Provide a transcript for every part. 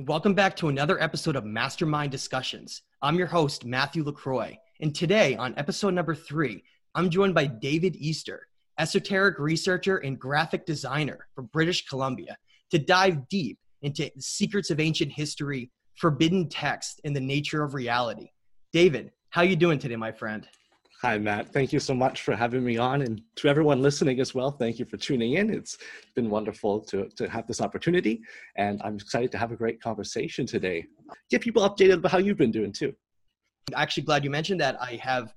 and welcome back to another episode of Mastermind Discussions. I'm your host, Matthew LaCroix, and today on episode number three, I'm joined by David Easter, esoteric researcher and graphic designer from British Columbia, to dive deep into secrets of ancient history, forbidden text, and the nature of reality. David, how you doing today, my friend? Hi, Matt. Thank you so much for having me on. And to everyone listening as well, thank you for tuning in. It's been wonderful to, to have this opportunity. And I'm excited to have a great conversation today. Get people updated about how you've been doing too. I'm actually glad you mentioned that. I have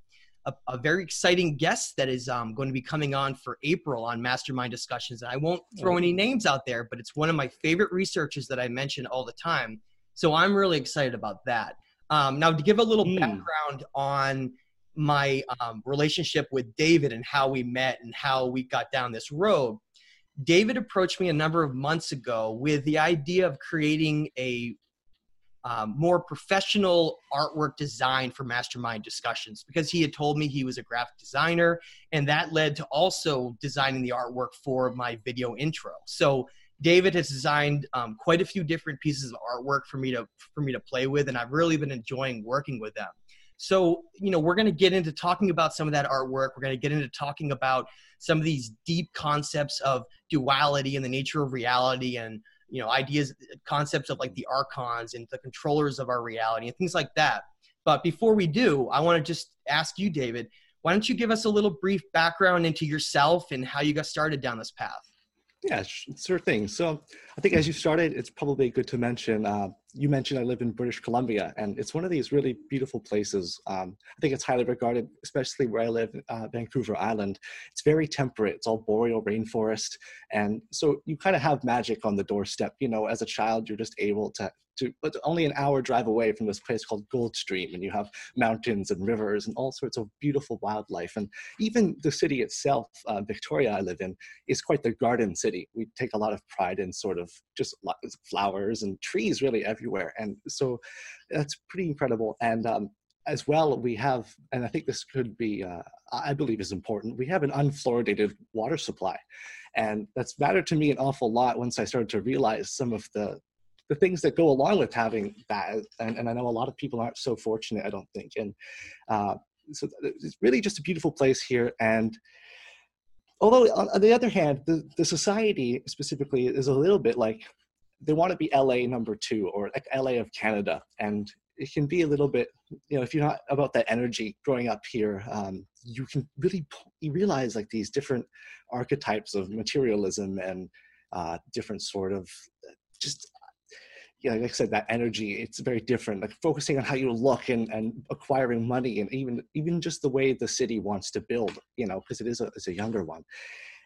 a, a very exciting guest that is um, going to be coming on for April on Mastermind Discussions. And I won't throw any names out there, but it's one of my favorite researchers that I mention all the time. So I'm really excited about that. Um, now, to give a little mm. background on my um, relationship with David and how we met and how we got down this road. David approached me a number of months ago with the idea of creating a um, more professional artwork design for mastermind discussions because he had told me he was a graphic designer and that led to also designing the artwork for my video intro so david has designed um, quite a few different pieces of artwork for me to for me to play with and i've really been enjoying working with them so, you know, we're going to get into talking about some of that artwork. We're going to get into talking about some of these deep concepts of duality and the nature of reality and, you know, ideas, concepts of like the archons and the controllers of our reality and things like that. But before we do, I want to just ask you, David, why don't you give us a little brief background into yourself and how you got started down this path? Yeah, sure thing. So I think as you started, it's probably good to mention. Uh, you mentioned I live in British Columbia, and it's one of these really beautiful places. Um, I think it's highly regarded, especially where I live, uh, Vancouver Island. It's very temperate. It's all boreal rainforest, and so you kind of have magic on the doorstep. You know, as a child, you're just able to to but only an hour drive away from this place called Goldstream, and you have mountains and rivers and all sorts of beautiful wildlife. And even the city itself, uh, Victoria, I live in, is quite the garden city. We take a lot of pride in sort of just flowers and trees really everywhere, and so that's pretty incredible. And um, as well, we have, and I think this could be, uh, I believe is important, we have an unfluoridated water supply. And that's mattered to me an awful lot once I started to realize some of the the things that go along with having that. And, and I know a lot of people aren't so fortunate, I don't think. And uh, so it's really just a beautiful place here. And although on the other hand, the, the society specifically is a little bit like they want to be LA number two or like LA of Canada. And it can be a little bit, you know, if you're not about that energy growing up here, um, you can really you realize like these different archetypes of materialism and uh, different sort of just you know, like I said, that energy, it's very different. Like focusing on how you look and, and acquiring money and even even just the way the city wants to build, you know, because it is a, it's a younger one.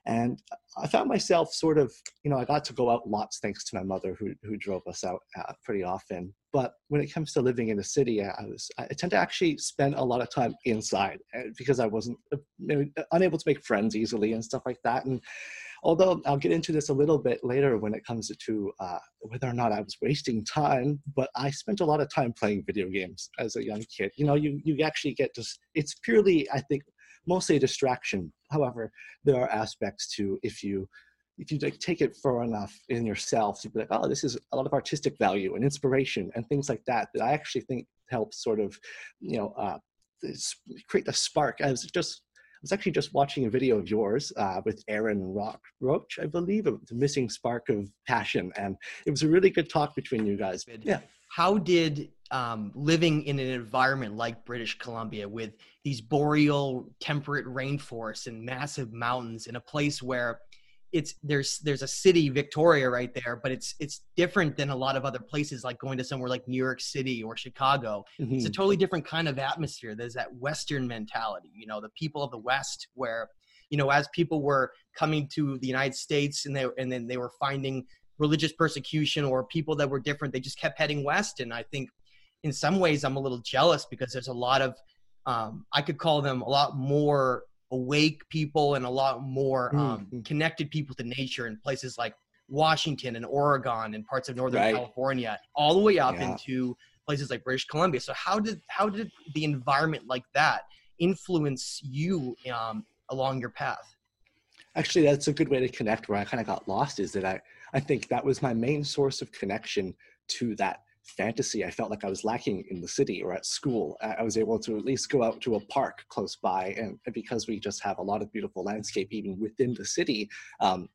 And I found myself sort of, you know, I got to go out lots thanks to my mother who, who drove us out uh, pretty often. But when it comes to living in the city, I was I tend to actually spend a lot of time inside uh, because I wasn't uh, unable to make friends easily and stuff like that. And Although I'll get into this a little bit later when it comes to uh, whether or not I was wasting time, but I spent a lot of time playing video games as a young kid. You know, you, you actually get to, it's purely, I think, mostly distraction. However, there are aspects to if you if you like, take it far enough in yourself, you'd be like, oh, this is a lot of artistic value and inspiration and things like that that I actually think helps sort of, you know, uh, create the spark. as just was actually just watching a video of yours uh, with Aaron Rock Roach, I believe, the missing spark of passion, and it was a really good talk between you guys. Yeah. How did um, living in an environment like British Columbia with these boreal temperate rainforests and massive mountains in a place where it's there's there's a city victoria right there but it's it's different than a lot of other places like going to somewhere like new york city or chicago mm-hmm. it's a mm-hmm. totally different kind of atmosphere there's that western mentality you know the people of the west where you know as people were coming to the united states and they and then they were finding religious persecution or people that were different they just kept heading west and i think in some ways i'm a little jealous because there's a lot of um, i could call them a lot more awake people and a lot more um, mm-hmm. connected people to nature in places like Washington and Oregon and parts of Northern right. California, all the way up yeah. into places like British Columbia. So how did how did the environment like that influence you um, along your path? Actually, that's a good way to connect. Where I kind of got lost is that I I think that was my main source of connection to that fantasy I felt like I was lacking in the city or at school. I was able to at least go out to a park close by, and because we just have a lot of beautiful landscape even within the city, um,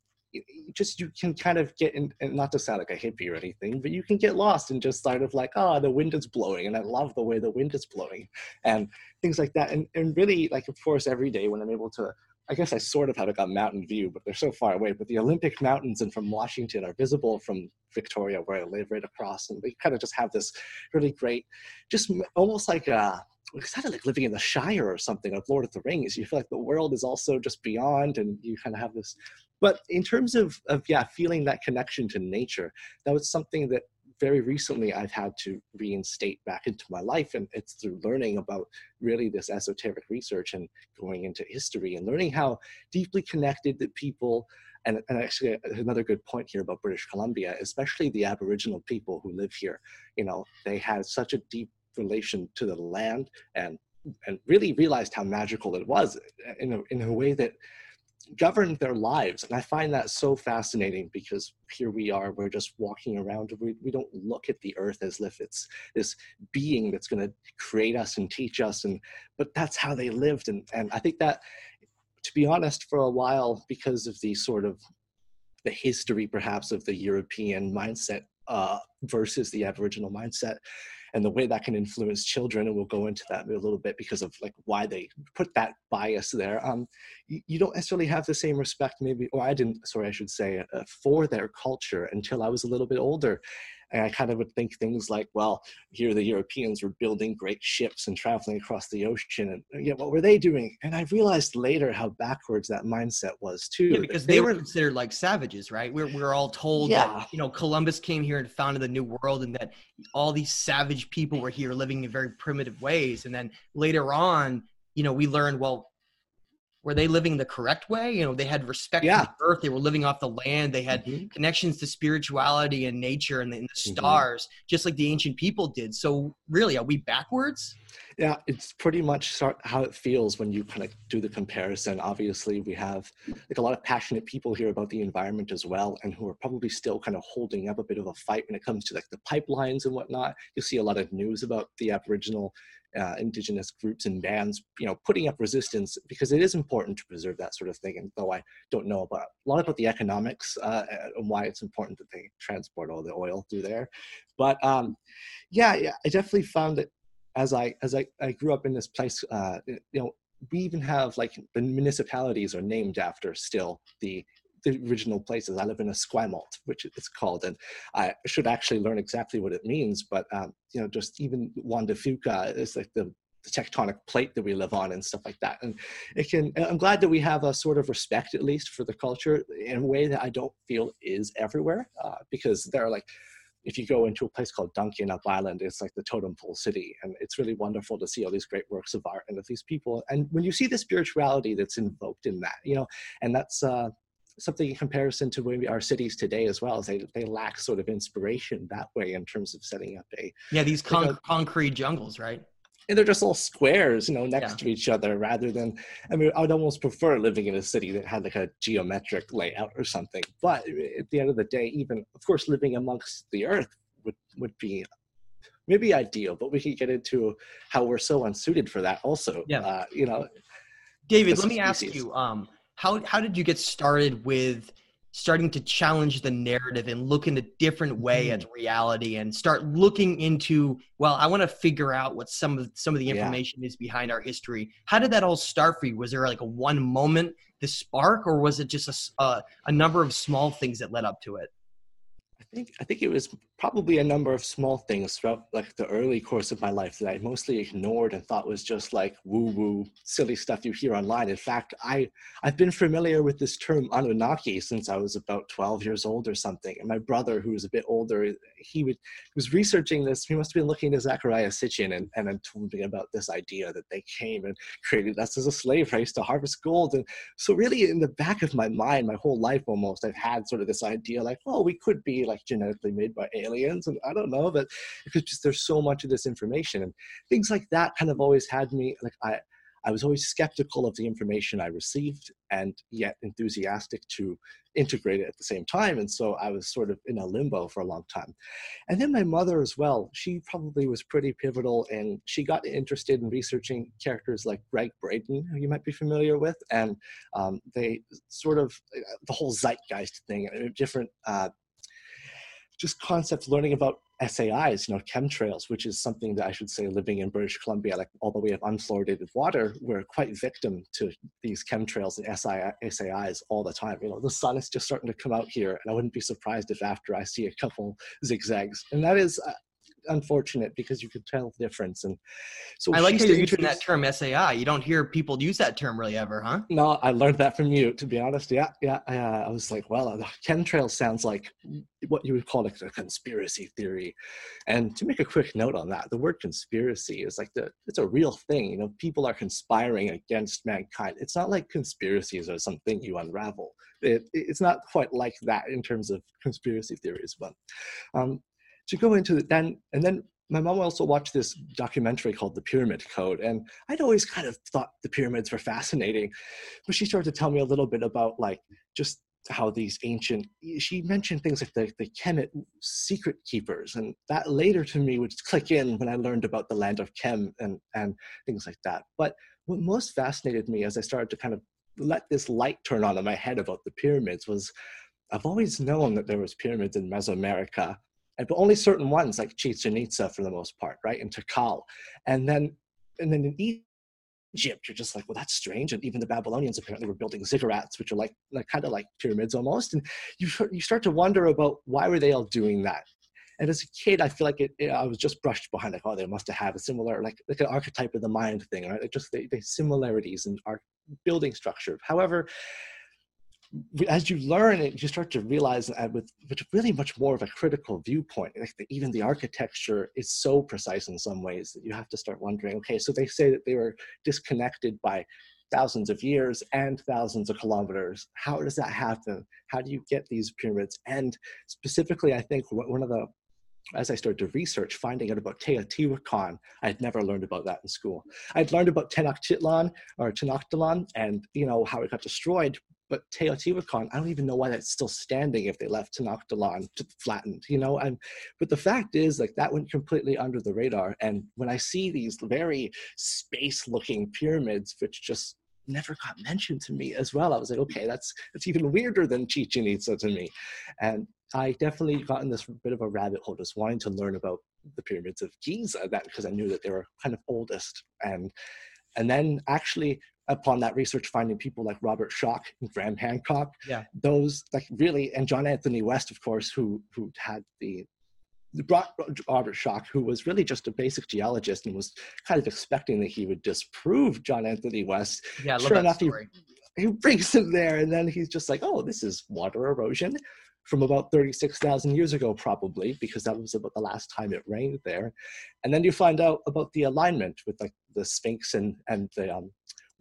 just you can kind of get in and not to sound like a hippie or anything but you can get lost and just sort of like oh the wind is blowing and i love the way the wind is blowing and things like that and, and really like of course every day when i'm able to I guess I sort of have like a mountain view, but they're so far away. But the Olympic Mountains and from Washington are visible from Victoria, where I live, right across, and they kind of just have this really great, just almost like uh, a it's kind of like living in the Shire or something of Lord of the Rings. You feel like the world is also just beyond, and you kind of have this. But in terms of of yeah, feeling that connection to nature, that was something that very recently I've had to reinstate back into my life. And it's through learning about really this esoteric research and going into history and learning how deeply connected the people and, and actually another good point here about British Columbia, especially the Aboriginal people who live here, you know, they had such a deep relation to the land and and really realized how magical it was in a, in a way that govern their lives. And I find that so fascinating because here we are, we're just walking around. We, we don't look at the earth as if it's this being that's going to create us and teach us. And, but that's how they lived. And, and I think that, to be honest, for a while, because of the sort of the history perhaps of the European mindset uh, versus the Aboriginal mindset, and the way that can influence children and we'll go into that a little bit because of like why they put that bias there. Um, you, you don't necessarily have the same respect maybe or i didn't sorry i should say uh, for their culture until i was a little bit older and I kind of would think things like, well, here the Europeans were building great ships and traveling across the ocean. And uh, yeah, what were they doing? And I realized later how backwards that mindset was too. Yeah, because they, they, were considered like savages, right? We're, we're all told yeah. that, you know, Columbus came here and founded the new world and that all these savage people were here living in very primitive ways. And then later on, you know, we learned, well, were they living the correct way? You know, they had respect yeah. for the earth. They were living off the land. They had mm-hmm. connections to spirituality and nature and the, and the mm-hmm. stars, just like the ancient people did. So, really, are we backwards? Yeah, it's pretty much how it feels when you kind of do the comparison. Obviously, we have like a lot of passionate people here about the environment as well, and who are probably still kind of holding up a bit of a fight when it comes to like the pipelines and whatnot. You'll see a lot of news about the Aboriginal uh, indigenous groups and bands, you know, putting up resistance because it is important to preserve that sort of thing. And though I don't know about a lot about the economics uh, and why it's important that they transport all the oil through there, but um, yeah, yeah, I definitely found that as I as I, I grew up in this place, uh, you know, we even have like the municipalities are named after still the the original places. I live in a Esquimalt, which it's called, and I should actually learn exactly what it means. But um, you know, just even Juan de Fuca is like the, the tectonic plate that we live on and stuff like that. And it can. I'm glad that we have a sort of respect, at least, for the culture in a way that I don't feel is everywhere, uh, because there are like if you go into a place called Duncan up Island, it's like the totem pole city. And it's really wonderful to see all these great works of art and of these people. And when you see the spirituality that's invoked in that, you know, and that's, uh, something in comparison to maybe our cities today as well. Is they they lack sort of inspiration that way in terms of setting up a yeah these con- like a, concrete jungles, right? And they're just all squares, you know, next yeah. to each other, rather than. I mean, I'd almost prefer living in a city that had like a geometric layout or something. But at the end of the day, even of course, living amongst the earth would would be maybe ideal. But we could get into how we're so unsuited for that. Also, yeah, uh, you know. David, let me ask you. Um, how how did you get started with starting to challenge the narrative and look in a different way mm. at reality and start looking into well i want to figure out what some of some of the information yeah. is behind our history how did that all start for you was there like a one moment the spark or was it just a, a, a number of small things that led up to it I think I think it was probably a number of small things throughout like the early course of my life that I mostly ignored and thought was just like woo woo silly stuff you hear online. In fact, I I've been familiar with this term Anunnaki since I was about 12 years old or something. And my brother, who was a bit older, he would was researching this. He must have been looking at Zecharia Sitchin and and then told me about this idea that they came and created us as a slave race to harvest gold. And so really in the back of my mind, my whole life almost, I've had sort of this idea like, oh, we could be like genetically made by aliens and i don't know but because just there's so much of this information and things like that kind of always had me like i I was always skeptical of the information I received and yet enthusiastic to integrate it at the same time. And so I was sort of in a limbo for a long time. And then my mother as well, she probably was pretty pivotal and she got interested in researching characters like Gregg Braden, who you might be familiar with. And um, they sort of, the whole zeitgeist thing, uh, different uh, just concepts learning about SAIs, you know, chemtrails, which is something that I should say living in British Columbia, like the way of unfluoridated water, we're quite victim to these chemtrails and SAIs all the time. You know, the sun is just starting to come out here, and I wouldn't be surprised if after I see a couple zigzags. And that is, uh, unfortunate because you could tell the difference. And so I like how you're using that term SAI. You don't hear people use that term really ever, huh? No, I learned that from you, to be honest. Yeah, yeah. Uh, I was like, well, the chemtrail sounds like what you would call a conspiracy theory. And to make a quick note on that, the word conspiracy is like the it's a real thing. You know, people are conspiring against mankind. It's not like conspiracies are something you unravel. It, it's not quite like that in terms of conspiracy theories, but um, to go into it then and then my mom also watched this documentary called the pyramid code and i'd always kind of thought the pyramids were fascinating but she started to tell me a little bit about like just how these ancient she mentioned things like the, the kemet secret keepers and that later to me would click in when i learned about the land of kem and and things like that. But what most fascinated me as i started to kind of let this light turn on in my head about the pyramids was i've always known that there was pyramids in mesoamerica but only certain ones like Chichen Itza for the most part, right? And Tikal. And then and then in Egypt, you're just like, well, that's strange. And even the Babylonians apparently were building ziggurats, which are like, like kind of like pyramids almost. And you you start to wonder about why were they all doing that? And as a kid, I feel like it, it, I was just brushed behind, like, oh, they must have had a similar, like, like an archetype of the mind thing, right? Like just the, the similarities in our building structure. However, as you learn it, you start to realize that with, with really much more of a critical viewpoint, like the, even the architecture is so precise in some ways that you have to start wondering, okay, so they say that they were disconnected by thousands of years and thousands of kilometers. How does that happen? How do you get these pyramids? And specifically, I think one of the as I started to research, finding out about Teotihuacan, I had never learned about that in school. I'd learned about Tenochtitlan or Tenochtitlan and you know how it got destroyed, but Teotihuacan, I don't even know why that's still standing if they left Tenochtitlan flattened, you know. And but the fact is, like that went completely under the radar. And when I see these very space-looking pyramids, which just never got mentioned to me as well, I was like, okay, that's that's even weirder than Chichen Itza to me. And I definitely got in this bit of a rabbit hole, just wanting to learn about the pyramids of Giza, that because I knew that they were kind of oldest and and then actually upon that research finding people like Robert Schoch and Graham Hancock. Yeah. Those like really and John Anthony West, of course, who who had the brought Robert Schoch, who was really just a basic geologist and was kind of expecting that he would disprove John Anthony West. Yeah, sure enough, story. He, he brings him there, and then he's just like, "Oh, this is water erosion." from about 36,000 years ago, probably, because that was about the last time it rained there. And then you find out about the alignment with like the Sphinx and, and the, um,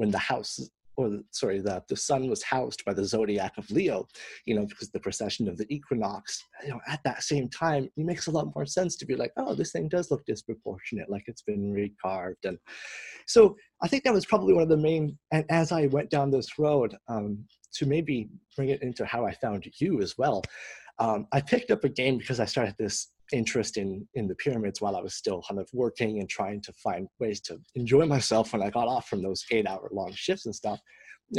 when the house, or sorry, the, the sun was housed by the zodiac of Leo, you know, because the precession of the equinox, you know, at that same time, it makes a lot more sense to be like, oh, this thing does look disproportionate, like it's been recarved. And so I think that was probably one of the main, and as I went down this road, um, to maybe bring it into how I found you as well. Um, I picked up a game because I started this interest in in the pyramids while I was still kind of working and trying to find ways to enjoy myself when I got off from those eight hour long shifts and stuff.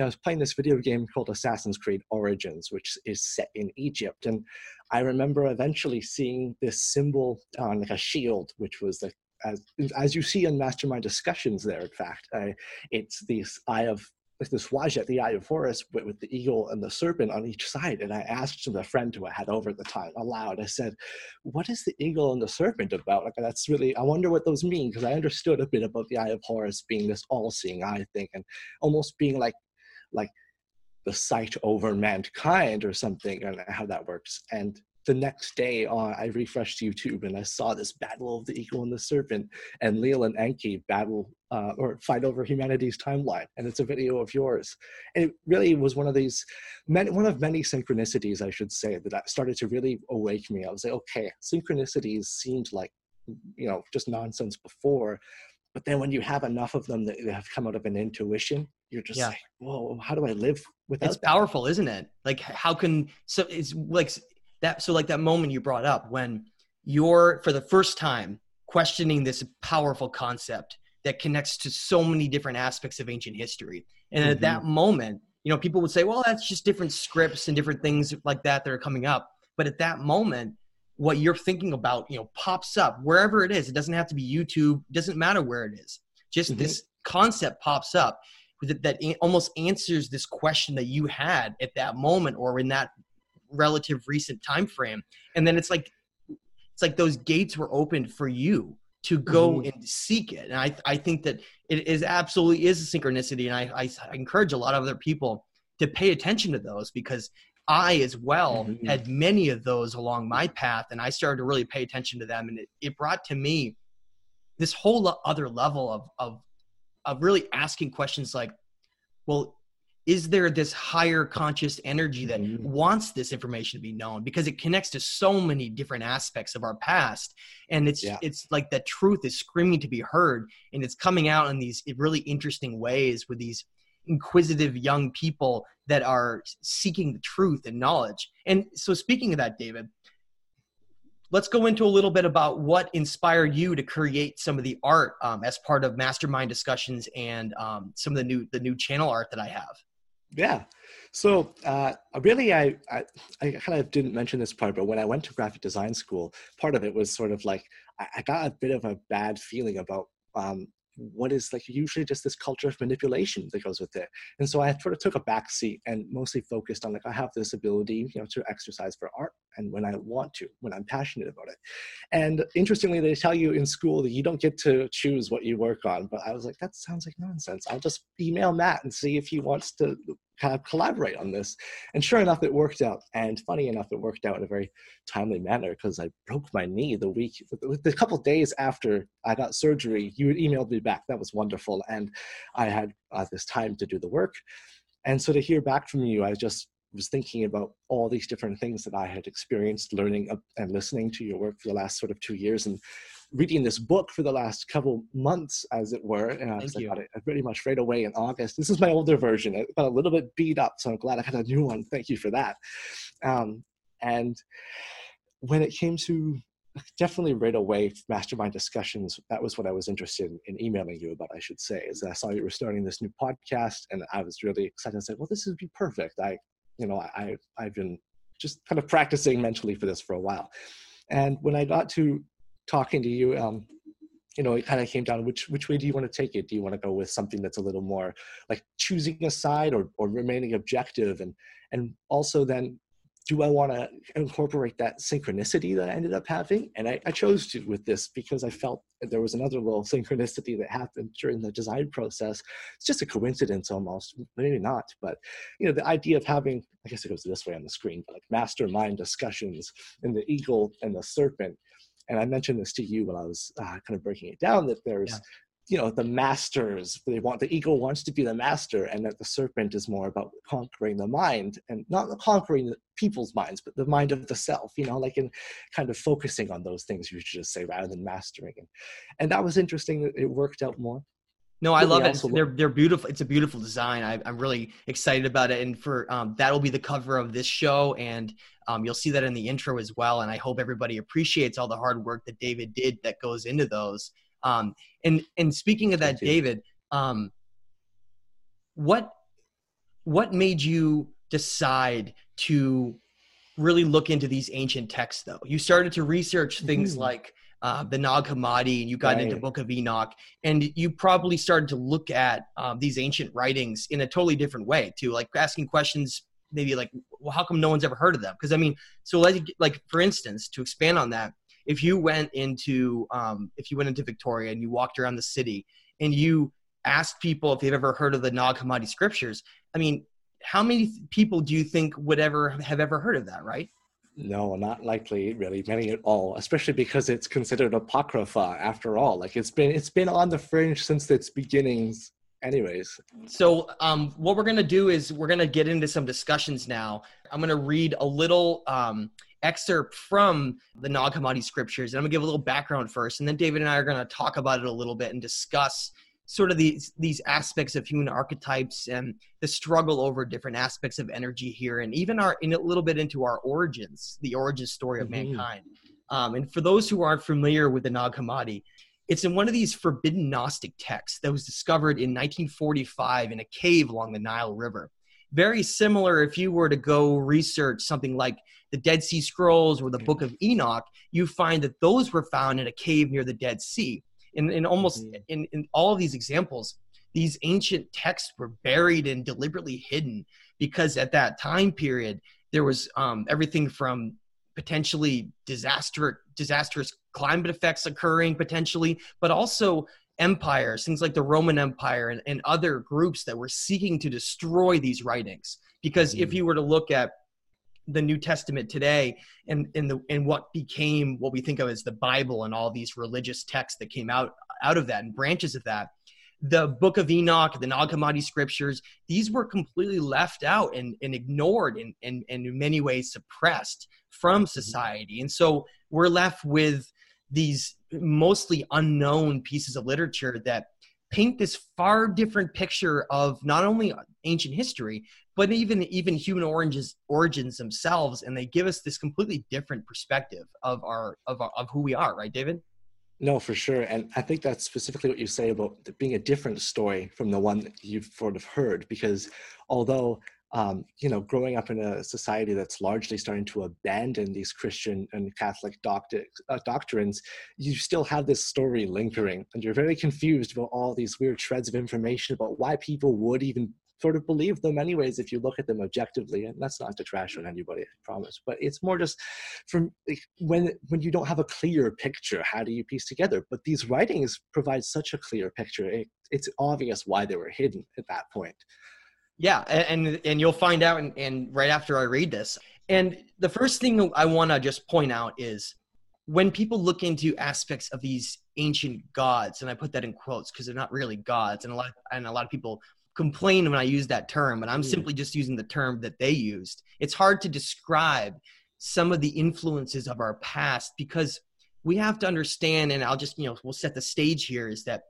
I was playing this video game called Assassin's Creed Origins, which is set in Egypt, and I remember eventually seeing this symbol on like a shield, which was like as as you see in mastermind discussions there. In fact, uh, it's this eye of like this Wadjet, the Eye of Horus, with, with, the eagle and the serpent on each side. And I asked the friend who I had over at the time aloud, I said, What is the eagle and the serpent about? Like, that's really, I wonder what those mean, because I understood a bit about the Eye of Horus being this all seeing eye thing and almost being like, like, the sight over mankind or something and how that works and the next day on, I refreshed YouTube and I saw this battle of the eagle and the serpent, and Enlil and Enki battle uh, or fight over humanity's timeline, and it's a video of yours. And it really was one of these, many, one of many synchronicities, I should say, that started to really awake me. I was like, okay, synchronicities seemed like, you know, just nonsense before, but then when you have enough of them that have come out of an intuition you're just yeah. like whoa how do i live without it's that? powerful isn't it like how can so it's like that so like that moment you brought up when you're for the first time questioning this powerful concept that connects to so many different aspects of ancient history. And mm-hmm. at that moment you know people would say well that's just different scripts and different things like that that are coming up. But at that moment what you're thinking about you know pops up wherever it is. It doesn't have to be youtube. Doesn't matter where it is. Just mm-hmm. this concept pops up that, that almost answers this question that you had at that moment or in that relative recent time frame and then it's like it's like those gates were opened for you to go mm-hmm. and seek it and I, I think that it is absolutely is a synchronicity and I, I encourage a lot of other people to pay attention to those because I as well mm-hmm. had many of those along my path, and I started to really pay attention to them, and it, it brought to me this whole other level of of of really asking questions like, well, is there this higher conscious energy that mm-hmm. wants this information to be known because it connects to so many different aspects of our past and it's yeah. it's like that truth is screaming to be heard and it's coming out in these really interesting ways with these inquisitive young people that are seeking the truth and knowledge. And so, speaking of that, David, let's go into a little bit about what inspired you to create some of the art um, as part of mastermind discussions and um, some of the new the new channel art that I have. Yeah. So uh, really, I, I, I kind of didn't mention this part, but when I went to graphic design school, part of it was sort of like I, I got a bit of a bad feeling about um, what is like usually just this culture of manipulation that goes with it. And so I sort of took a back seat and mostly focused on like I have this ability, you know, to exercise for art and when I want to, when I'm passionate about it. And interestingly, they tell you in school that you don't get to choose what you work on. But I was like, that sounds like nonsense. I'll just email Matt and see if he wants to kind of collaborate on this. And sure enough, it worked out. And funny enough, it worked out in a very timely manner because I broke my knee the week, the couple days after I got surgery. You emailed me back. That was wonderful. And I had uh, this time to do the work. And so to hear back from you, I just was thinking about all these different things that I had experienced learning and listening to your work for the last sort of two years and reading this book for the last couple months, as it were. And I, was, I got it pretty much right away in August. This is my older version. It got a little bit beat up, so I'm glad I had a new one. Thank you for that. Um, and when it came to definitely right away mastermind discussions that was what i was interested in, in, emailing you about i should say is i saw you were starting this new podcast and i was really excited and said well this would be perfect i you know, I, I've been just kind of practicing mentally for this for a while. And when I got to talking to you, um, you know, it kind of came down which which way do you want to take it? Do you want to go with something that's a little more like choosing a side or or remaining objective and and also then do I want to incorporate that synchronicity that I ended up having? And I, I, chose to with this because I felt there was another little synchronicity that happened during the design process. It's just a coincidence almost, maybe not, but you know, the idea of having, I guess it goes this way on the screen, like mastermind discussions and the eagle and the serpent. And I mentioned this to you when I was uh, kind of breaking it down that there's yeah. you know the masters they want the ego wants to be the master and that the serpent is more about conquering the mind and not conquering the people's minds but the mind of the self you know like in kind of focusing on those things you should just say rather than mastering and, and that was interesting it worked out more no, I love it. They're they're beautiful. It's a beautiful design. I, am really excited about it, and for um, that'll be the cover of this show, and um, you'll see that in the intro as well. And I hope everybody appreciates all the hard work that David did that goes into those. Um, and and speaking of that, David, um, what what made you decide to really look into these ancient texts? Though you started to research things mm-hmm. like uh, the Nag Hammadi, and you got right. into Book of Enoch, and you probably started to look at um, these ancient writings in a totally different way, too, like asking questions maybe like well how come no one's ever heard of them because i mean so like like for instance to expand on that if you went into um, if you went into Victoria and you walked around the city and you asked people if they've ever heard of the Nag Hammadi scriptures, I mean, how many people do you think would ever have ever heard of that? Right? No, not likely, really, many at all. Especially because it's considered apocrypha after all. Like it's been it's been on the fringe since its beginnings anyways so um, what we're to do is we're to get into some discussions now i'm to read a little um, excerpt from the Nag Hammadi scriptures. And I'm gonna give a little background first, and then David and I are gonna talk about it a little bit and discuss sort of these these aspects of human archetypes and the struggle over different aspects of energy here, and even our in a little bit into our origins, the origin story of mm-hmm. mankind. Um, and for those who aren't familiar with the Nag Hammadi, it's in one of these forbidden Gnostic texts that was discovered in 1945 in a cave along the Nile River. Very similar if you were to go research something like the Dead Sea Scrolls or the Book of Enoch, you find that those were found in a cave near the Dead Sea. In, in almost mm-hmm. in, in all of these examples, these ancient texts were buried and deliberately hidden because at that time period there was um, everything from potentially disaster disastrous climate effects occurring potentially but also empires things like the roman empire and, and other groups that were seeking to destroy these writings because mm-hmm. if you were to look at the new testament today and in the in what became what we think of as the bible and all these religious texts that came out out of that and branches of that the book of enoch the nag hammadi scriptures these were completely left out and, and ignored and, and, and in many ways suppressed from mm-hmm. society and so we're left with these mostly unknown pieces of literature that paint this far different picture of not only ancient history but even even human origins origins themselves and they give us this completely different perspective of our of our, of who we are right david no, for sure. And I think that's specifically what you say about being a different story from the one that you've sort of heard. Because although, um, you know, growing up in a society that's largely starting to abandon these Christian and Catholic uh, doctrines, you still have this story lingering. And you're very confused about all these weird shreds of information about why people would even sort of believe them anyways if you look at them objectively and that's not to trash on anybody i promise but it's more just from when when you don't have a clear picture how do you piece together? But these writings provide such a clear picture it, it's obvious why they were hidden at that point. Yeah and and you'll find out and, and right after i read this. And the first thing i want to just point out is when people look into aspects of these ancient gods and i put that in quotes because they're not really gods and a lot and a lot of people complain when I use that term, but I'm mm. simply just using the term that they used. It's hard to describe some of the influences of our past because we have to understand, and I'll just, you know, we'll set the stage here is that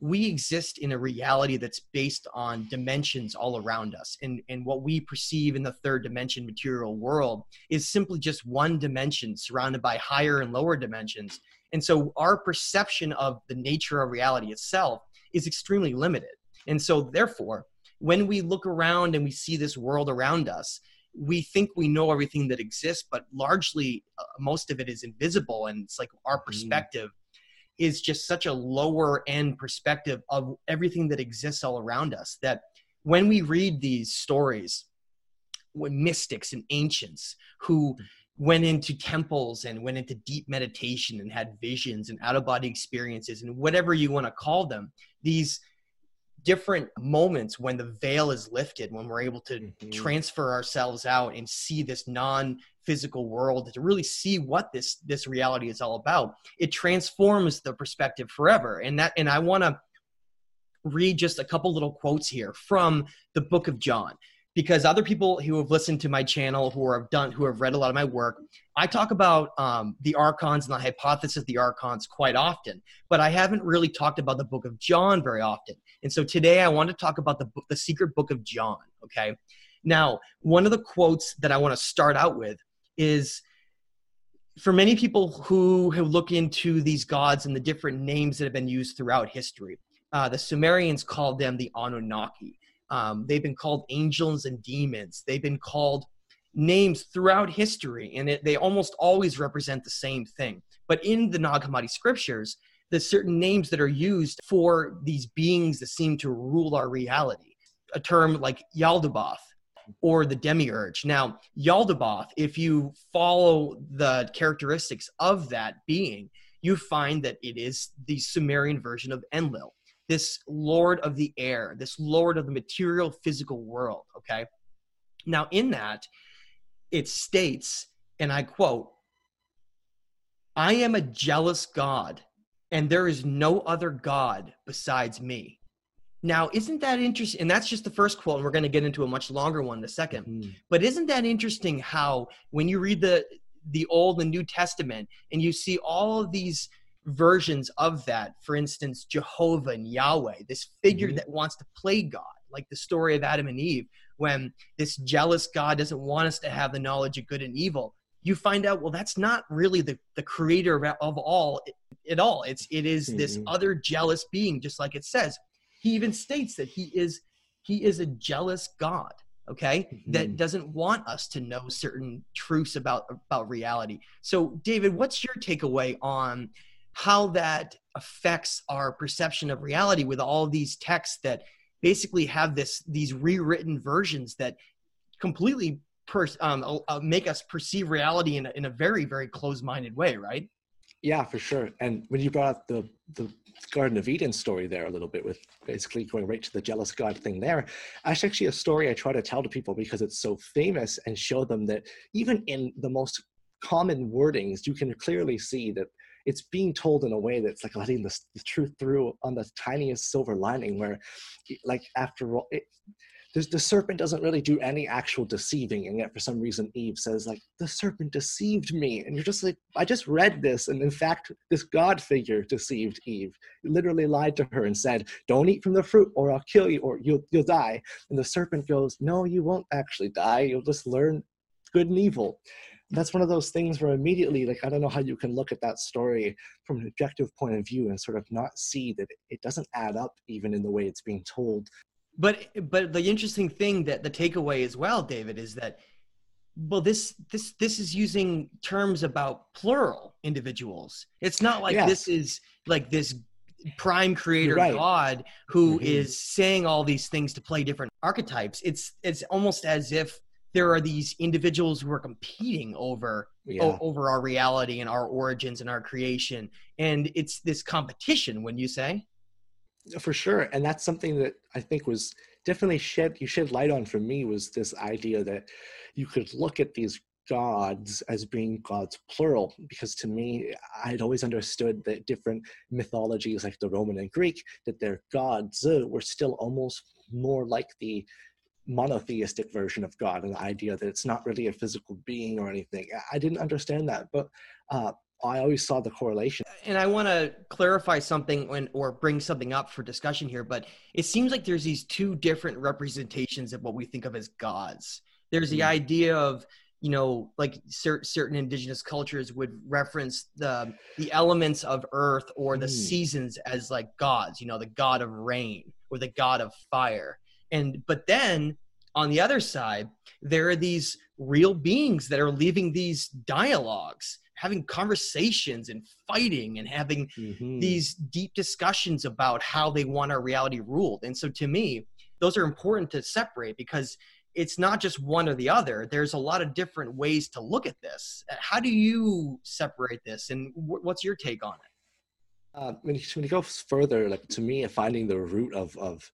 we exist in a reality that's based on dimensions all around us. And, and what we perceive in the third dimension material world is simply just one dimension surrounded by higher and lower dimensions. And so our perception of the nature of reality itself is extremely limited. And so, therefore, when we look around and we see this world around us, we think we know everything that exists, but largely uh, most of it is invisible. And it's like our mm. perspective mm. is just such a lower end perspective of everything that exists all around us that when we read these stories, when mystics and ancients who went into temples and went into deep meditation and had visions and out of body experiences and whatever you want to call them, these different moments when the veil is lifted when we're able to mm-hmm. transfer ourselves out and see this non-physical world to really see what this this reality is all about. It transforms the perspective forever. And that and i want to read just a couple little quotes here from the book of john because other people who have listened to my channel who have done who have read a lot of my work i talk about um, the archons and the hypothesis of the archons quite often but i haven't really talked about the book of john very often. And so today i want to talk about the book the secret book of john okay? Now one of the quotes that i want to start out with is for many people who have looked into these gods and the different names that have been used throughout history uh, the sumerians called them the anunnaki um, they've been called angels and demons. They've been called names throughout history, and it, they almost always represent the same thing. But in the Nag Hammadi scriptures, there's certain names that are used for these beings that seem to rule our reality. A term like Yaldabaoth or the demiurge. Now, Yaldabaoth, if you follow the characteristics of that being, you find that it is the Sumerian version of Enlil this lord of the air, this lord of the material physical world. Okay. Now, in that, it states, and I quote, I am a jealous God, and there is no other God besides me. Now, isn't that interesting? And that's just the first quote, and we're going to get into a much longer one in a 2nd mm-hmm. But isn't that interesting how, when you read the the Old and New Testament, and you see all of these versions of that. For instance, Jehovah and Yahweh, this figure mm-hmm. that wants to play God, like the story of Adam and Eve, when this jealous God doesn't want us to have the knowledge of good and evil. You find out, well, that's not really the, the creator of, all at all. It's it is mm-hmm. this other jealous being, just like it says. He even states that he is he is a jealous God okay mm-hmm. that doesn't want us to know certain truths about about reality so david what's your takeaway on how that affects our perception of reality with all these texts that basically have this these rewritten versions that completely per, um, uh, make us perceive reality in a, in a very very closed-minded way right yeah for sure and when you brought up the the Garden of Eden story there a little bit with basically going right to the jealous God thing there. That's actually a story I try to tell to people because it's so famous and show them that even in the most common wordings, you can clearly see that it's being told in a way that's like letting the, the truth through on the tiniest silver lining where like after all, it, the serpent doesn't really do any actual deceiving and yet for some reason eve says like the serpent deceived me. And you're just like i just read this and in fact this god figure deceived eve. He literally lied to her and said don't eat from the fruit or i'll kill you or you'll, you'll die and the serpent goes no you won't actually die. You'll just learn good and evil that's one of those things where immediately like i don't know how you can look at that story from an objective point of view and sort of not see that it doesn't add up even in the way it's being told but but the interesting thing that the takeaway as well david is that well this this this is using terms about plural individuals it's not like yes. this is like this prime creator right. god who mm-hmm. is saying all these things to play different archetypes it's it's almost as if there are these individuals who are competing over yeah. o- over our reality and our origins and our creation. And it's this competition when you say? For sure. And that's something that i think was definitely shed you shed light on for me was this idea that you could look at these gods as being gods plural. Because to me i'd always understood that different mythologies like the roman and greek that their gods uh, were still almost more like the monotheistic version of god and the idea that it's not really a physical being or anything i didn't understand that but uh, I always saw the correlation. And I want to clarify something when, or bring something up for discussion here, but it seems like there's these two different representations of what we think of as gods. There's the mm. idea of, you know, like cer- certain indigenous cultures would reference the the elements of earth or the mm. seasons as like gods, you know, the god of rain or the god of fire. And but then on the other side, there are these real beings that are leaving these dialogues having conversations and fighting and having mm-hmm. these deep discussions about how they want our reality ruled. And so to me, those are important to separate because it's not just one or the other. There's a lot of different ways to look at this. How do you separate this, and what's your take on it? Uh, when, you, when you go further, like to me, finding the root of of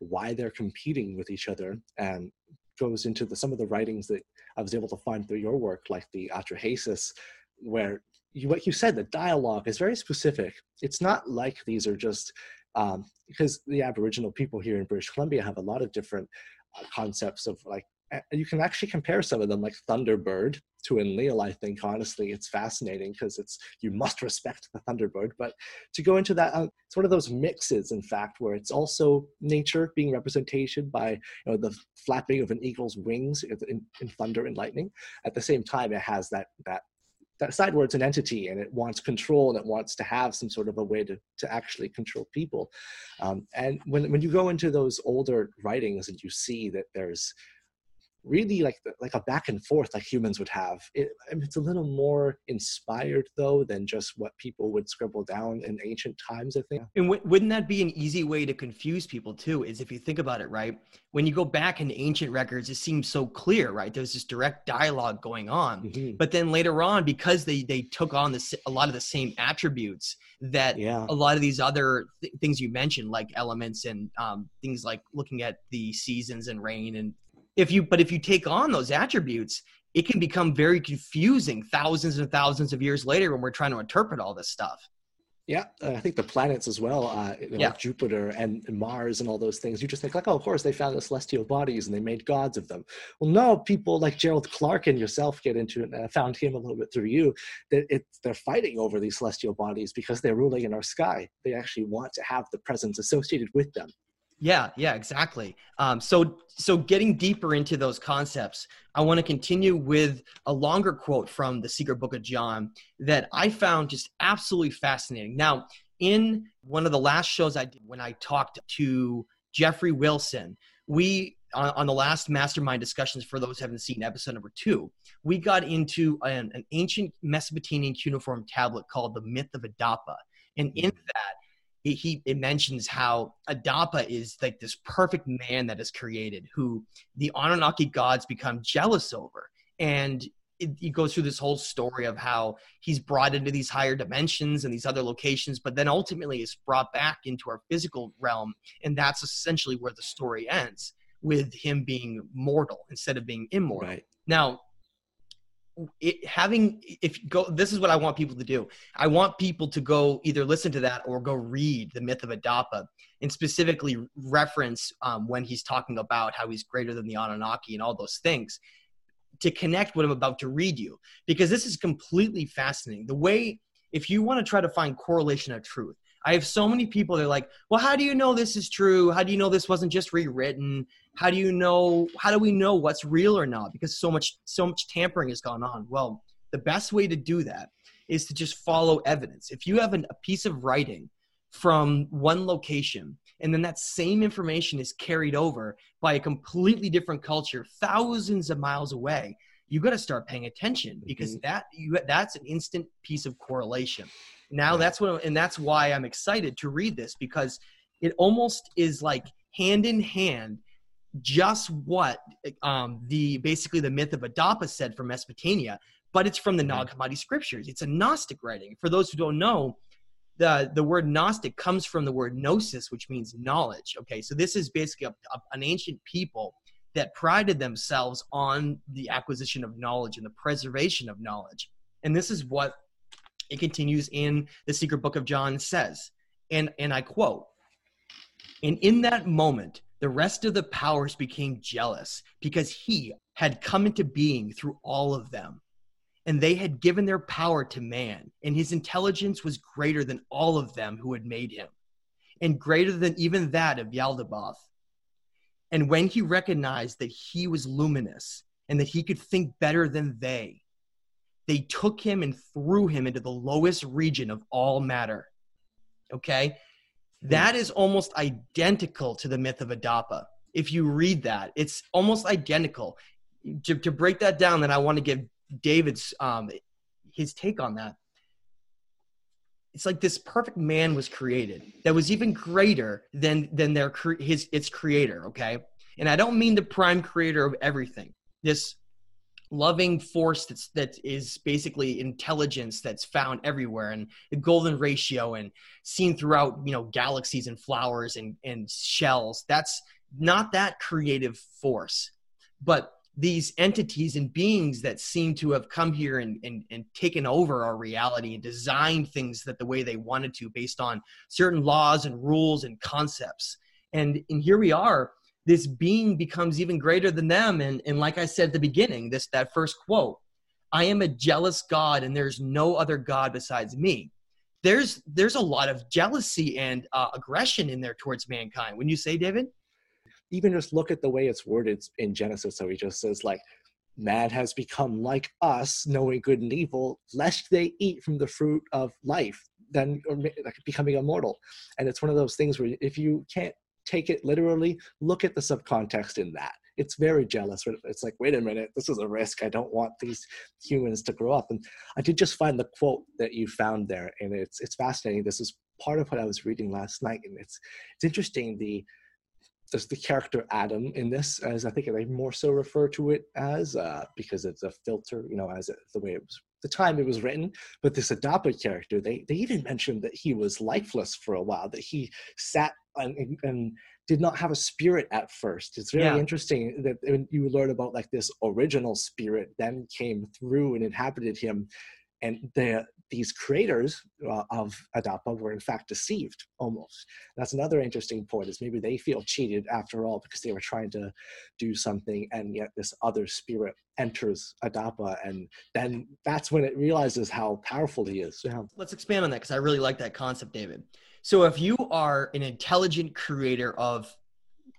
why they're competing with each other and goes into the, some of the writings that I was able to find through your work, like the Atrahasis, where you, what you said, the dialogue is very specific. It's not like these are just um, because the Aboriginal people here in British Columbia have a lot of different uh, concepts of like you can actually compare some of them like Thunderbird to Enlil. I think honestly, it's fascinating because it's you must respect the Thunderbird. But to go into that, uh, it's one of those mixes, in fact, where it's also nature being representation by you know the flapping of an eagle's wings in, in thunder and lightning. At the same time, it has that that that side where it's an entity and it wants control and it wants to have some sort of a way to, to actually control people. Um, and when, when you go into those older writings and you see that there's really like like a back and forth like humans would have. It, I mean, it's a little more inspired though than just what people would scribble down in ancient times. I think. And w- wouldn't that be an easy way to confuse people too? Is if you think about it, right? When you go back into ancient records, it seems so clear, right? There's this direct dialogue going on, mm-hmm. but then later on, because they they took on this a lot of the same attributes that yeah. a lot of these other th- things you mentioned, like elements and um, things like looking at the seasons and rain and if you but if you take on those attributes it can become very confusing thousands and thousands of years later when we're trying to interpret all this stuff Yeah, I think the planets as well, uh, you know, Yeah. like Jupiter and, and Mars and all those things. You just think like, oh, of course they found the celestial bodies and they made gods of them. Well, no, people like Gerald Clark and yourself get into it. And I found him a little bit through you. That it, they're fighting over these celestial bodies because they're ruling in our sky. They actually want to have the presence associated with them. Yeah, yeah, exactly. Um, so, so getting deeper into those concepts, I want to continue with a longer quote from the Secret Book of John that I found just absolutely fascinating. Now, in one of the last shows I did when I talked to Jeffrey Wilson, we on, on the last mastermind discussions for those who haven't seen episode number two, we got into an, an ancient Mesopotamian cuneiform tablet called the Myth of Adapa, and in that he, he it mentions how Adapa is like this perfect man that is created, who the Anunnaki gods become jealous over, and it, it goes through this whole story of how he's brought into these higher dimensions and these other locations, but then ultimately is brought back into our physical realm, and that's essentially where the story ends with him being mortal instead of being immortal. Right. Now, it, having if go, this is what I want people to do. I want people to go either listen to that or go read the myth of Adapa and specifically reference um, when he's talking about how he's greater than the Anunnaki and all those things to connect what I'm about to read you because this is completely fascinating. The way if you want to try to find correlation of truth, I have so many people that are like, well, how do you know this is true? How do you know this wasn't just rewritten? How do you know? How do we know what's real or not? Because so much, so much tampering has gone on. Well, the best way to do that is to just follow evidence. If you have an, a piece of writing from one location and then that same information is carried over by a completely different culture thousands of miles away you got to start paying attention because mm-hmm. that you that's an instant piece of correlation now that's what and that's why i'm excited to read this because it almost is like hand in hand just what um, the basically the myth of Adapa said from Mesopotamia, but it's from the Nag Hammadi scriptures. It's a Gnostic writing. For those who don't know, the the word Gnostic comes from the word gnosis, which means knowledge. Okay, so this is basically a, a- an ancient people that prided themselves on the acquisition of knowledge and the preservation of knowledge. And this is what it continues in the secret book of John says. And and I quote, and in that moment, the rest of the powers became jealous because he had come into being through all of them. And they had given their power to man, and his intelligence was greater than all of them who had made him, and greater than even that of Yaldabaoth. And when he recognized that he was luminous and that he could think better than they, they took him and threw him into the lowest region of all matter. Okay? That is almost identical to the myth of Adapa. If you read that, it's almost identical. To, to break that down, then I want to give David's um, his take on that. It's like this perfect man was created that was even greater than than their his its creator. Okay, and I don't mean the prime creator of everything. This loving force that's that is basically intelligence that's found everywhere and the golden ratio and seen throughout you know galaxies and flowers and and shells. That's not that creative force. But these entities and beings that seem to have come here and, and, and taken over our reality and designed things that the way they wanted to based on certain laws and rules and concepts. And and here we are this being becomes even greater than them and and like i said at the beginning this that first quote i am a jealous god and there's no other god besides me there's there's a lot of jealousy and uh, aggression in there towards mankind when you say david even just look at the way it's worded in Genesis. So he just says like, "Man has become like us, knowing good and evil, lest they eat from the fruit of life, then becoming immortal." And it's one of those things where if you can't take it literally, look at the subcontext in that. It's very jealous. It's like, wait a minute, this is a risk. I don't want these humans to grow up. And I did just find the quote that you found there, and it's it's fascinating. This is part of what I was reading last night, and it's it's interesting the there's the character Adam in this, as I think they more so refer to it as, uh, because it's a filter, you know, as it, the way it was, the time it was written. But this Adapa character, they they even mentioned that he was lifeless for a while, that he sat and, and, did not have a spirit at first. It's very Yeah. interesting that when you learn about like this original spirit then came through and inhabited him. and the, these creators uh, of Adapa were in fact deceived almost. That's another interesting point is maybe they feel cheated after all because they were trying to do something and yet this other spirit enters Adapa and then that's when it realizes how powerful he is. Yeah. Let's expand on that because I really like that concept, David. So if you are an intelligent creator of,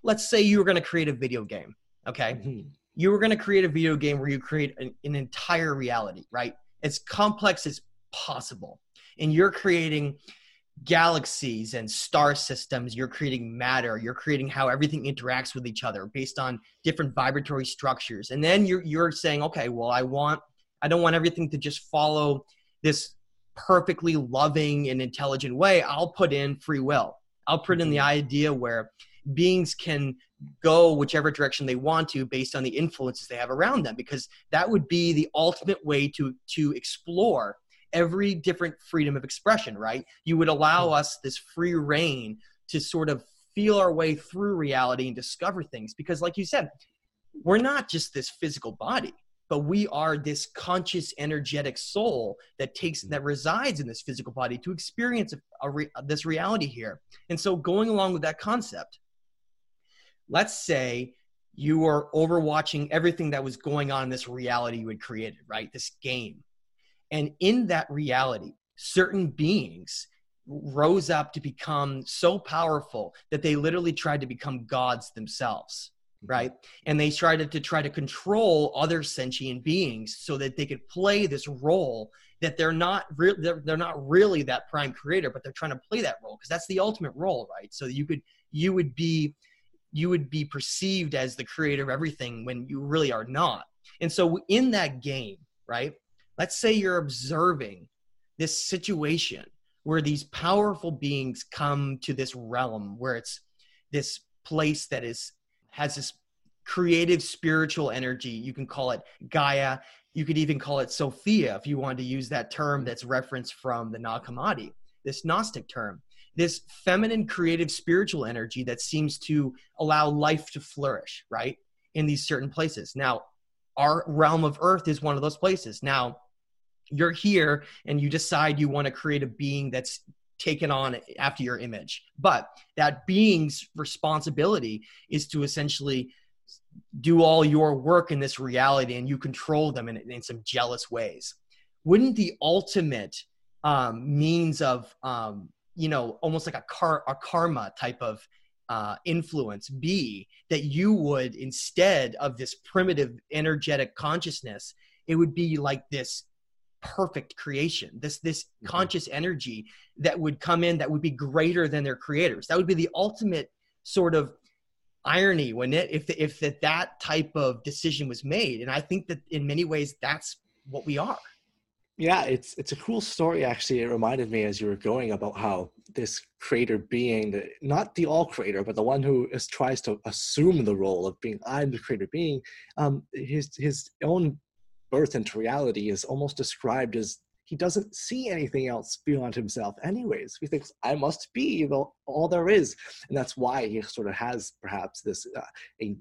let's say you were going to create a video game, okay? Mm-hmm. You were going to create a video game where you create an, an entire reality, right? It's complex as possible. And you're creating galaxies and star systems. You're creating matter. You're creating how everything interacts with each other based on different vibratory structures. And then you're you're saying okay well i want i don't want everything to just follow this perfectly loving and intelligent way. I'll put in free will. I'll put in the mm-hmm. idea where beings can go whichever direction they want to based on the influences they have around them because that would be the ultimate way to to explore every different freedom of expression, right? You would allow hmm. us this free reign to sort of feel our way through reality and discover things. Because, like you said, we're not just this physical body, but we are this conscious, energetic soul that takes hmm. that resides in this physical body to experience a, a this reality here. And so, going along with that concept, let's say you were overwatching everything that was going on in this reality you had created, right? This game and in that reality, certain beings rose up to become so powerful that they literally tried to become gods themselves mm-hmm. right? And they started to try to control other sentient beings so that they could play this role that they're not re- they're, they're not really that prime creator but they're trying to play that role because that's the ultimate role right? So you could you would be you would be perceived as the creator of everything when you really are not. And so in that game right let's say you're observing this situation where these powerful beings come to this realm where it's this place that is has this creative spiritual energy. You can call it gaia. You could even call it sophia if you wanted to use that term that's referenced from the nag hammadi this gnostic term. This feminine creative spiritual energy that seems to allow life to flourish right in these certain places. Now our realm of earth is one of those places. Now you're here and you decide you want to create a being that's taken on after your image. But that being's responsibility is to essentially do all your work in this reality and you control them in, in some jealous ways. Wouldn't the ultimate um, means of um, you know almost like a car a karma type of uh, influence be that you would instead of this primitive energetic consciousness it would be like this perfect creation this this mm-hmm. conscious energy that would come in that would be greater than their creators. That would be the ultimate sort of irony when it? If if that that type of decision was made. And i think that in many ways that's what we are. Yeah it's it's a cool story actually. It reminded me as you were going about how this creator being not the all creator but the one who is, tries to assume the role of being i'm the creator being. Um his his own birth into reality is almost described as he doesn't see anything else beyond himself anyways. He thinks i must be the, all there is. And that's why he sort of has perhaps this uh, a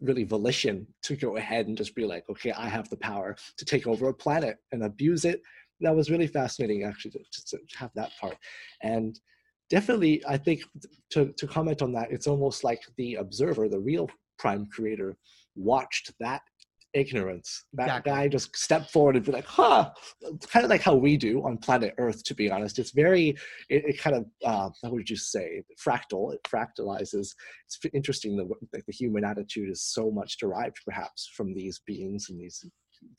really volition to go ahead and just be like okay i have the power to take over a planet and abuse it. That was really fascinating actually to, to have that part. And definitely i think to, to comment on that it's almost like the observer the real prime creator watched that ignorance. That exactly. guy just step forward and be like, huh, kind of like how we do on planet Earth, to be honest. It's very, it, it kind of, uh, how would you say, fractal, it fractalizes. It's interesting that like, the human attitude is so much derived perhaps from these beings and these,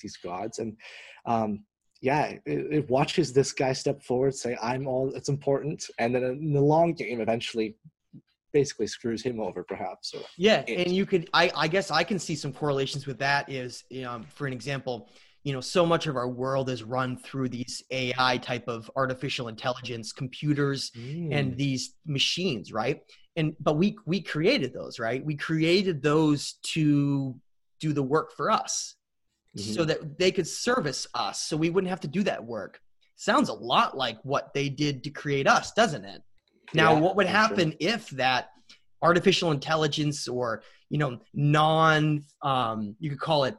these gods. And, um, yeah, it, it, watches this guy step forward, say, I'm all that's important. And then in the long game, eventually basically screws him over perhaps yeah and you could I, I guess i can see some correlations with that is know, for an example you know so much of our world is run through these ai type of artificial intelligence computers mm. and these machines right and but we we created those right we created those to do the work for us mm-hmm. so that they could service us so we wouldn't have to do that work sounds a lot like what they did to create us doesn't it now, yeah, what would happen sure. if that artificial intelligence or you know non um, you could call it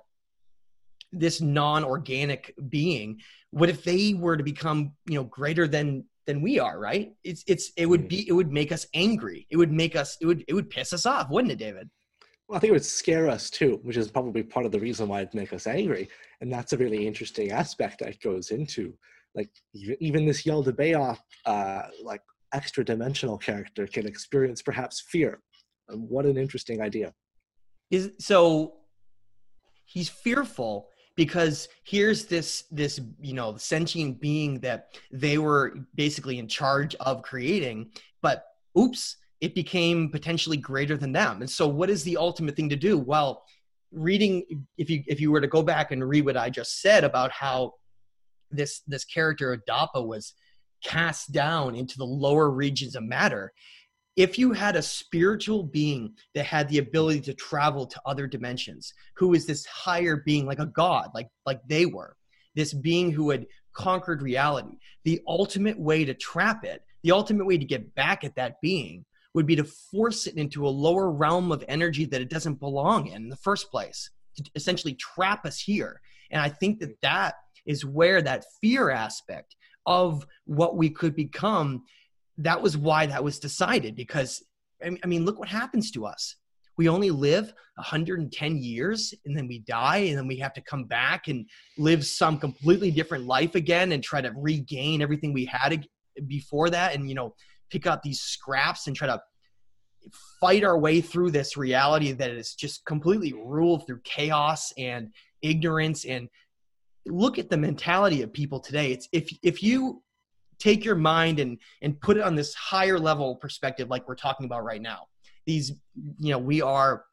this non-organic being what if they were to become you know greater than than we are right it's it's it would be it would make us angry it would make us it would it would piss us off wouldn't it david well, I think it would scare us too, which is probably part of the reason why it'd make us angry. And that's a really interesting aspect that goes into like even this Yaldabaoth, uh, like extra dimensional character can experience perhaps fear. And what an interesting idea. Is so he's fearful because here's this this you know sentient being that they were basically in charge of creating but oops it became potentially greater than them and so what is the ultimate thing to do well reading if you if you were to go back and read what i just said about how this this character adapa was cast down into the lower regions of matter. If you had a spiritual being that had the ability to travel to other dimensions who is this higher being like a god like like they were this being who had conquered reality the ultimate way to trap it the ultimate way to get back at that being would be to force it into a lower realm of energy that it doesn't belong in in the first place to essentially trap us here. And i think that that is where that fear aspect of what we could become that was why that was decided because I mean, look what happens to us. We only live 110 years and then we die and then we have to come back and live some completely different life again and try to regain everything we had before that and, you know, pick up these scraps and try to fight our way through this reality that is just completely ruled through chaos and ignorance and look at the mentality of people today. It's if if you take your mind and and put it on this higher level perspective like we're talking about right now these you know we are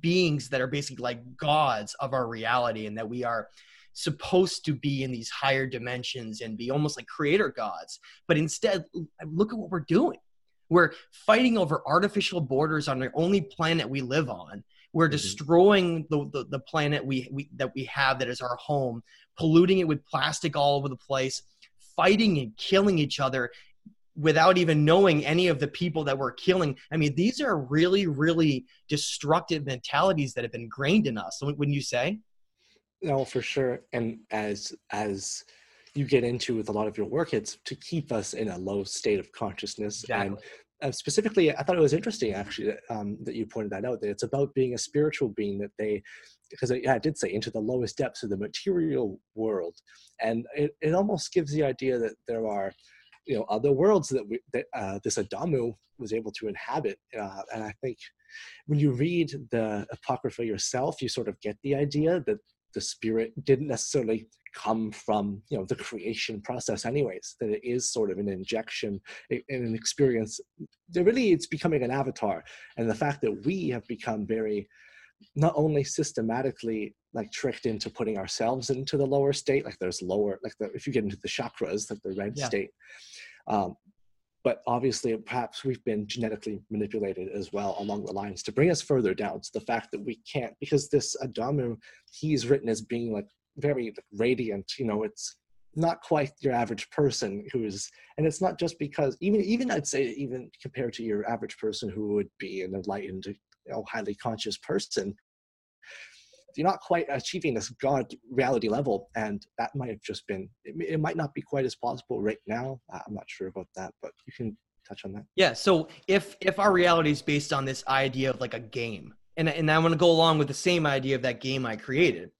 beings that are basically like gods of our reality and that we are supposed to be in these higher dimensions and be almost like creator gods. But instead look at what we're doing. We're fighting over artificial borders on the only planet we live on we're mm-hmm. destroying the, the, the planet we, we that we have that is our home polluting it with plastic all over the place fighting and killing each other without even knowing any of the people that we're killing. I mean, these are really, really destructive mentalities that have been ingrained in us. Wouldn't you say? No, for sure. And as as you get into with a lot of your work, it's to keep us in a low state of consciousness. Exactly. And uh, specifically, I thought it was interesting actually um, that you pointed that out. That it's about being a spiritual being that they because I, I, did say into the lowest depths of the material world, and it, it almost gives the idea that there are, you know, other worlds that we, that uh, this Adamu was able to inhabit, uh, and I think when you read the Apocrypha yourself, you sort of get the idea that the spirit didn't necessarily come from you know the creation process anyways that it is sort of an injection in an experience that really it's becoming an avatar and the fact that we have become very not only systematically like tricked into putting ourselves into the lower state like there's lower like the, if you get into the chakras like the red yeah. state um, but obviously perhaps we've been genetically manipulated as well along the lines to bring us further down to the fact that we can't because this adamu he's written as being like very radiant you know it's not quite your average person who's and it's not just because even even i'd say even compared to your average person who would be an enlightened you know, highly conscious person, you're not quite achieving this God reality level. And that might have just been, it, it might not be quite as possible right now. I'm not sure about that, but you can touch on that. Yeah. So if, if our reality is based on this idea of like a game, and, and I want to go along with the same idea of that game I created,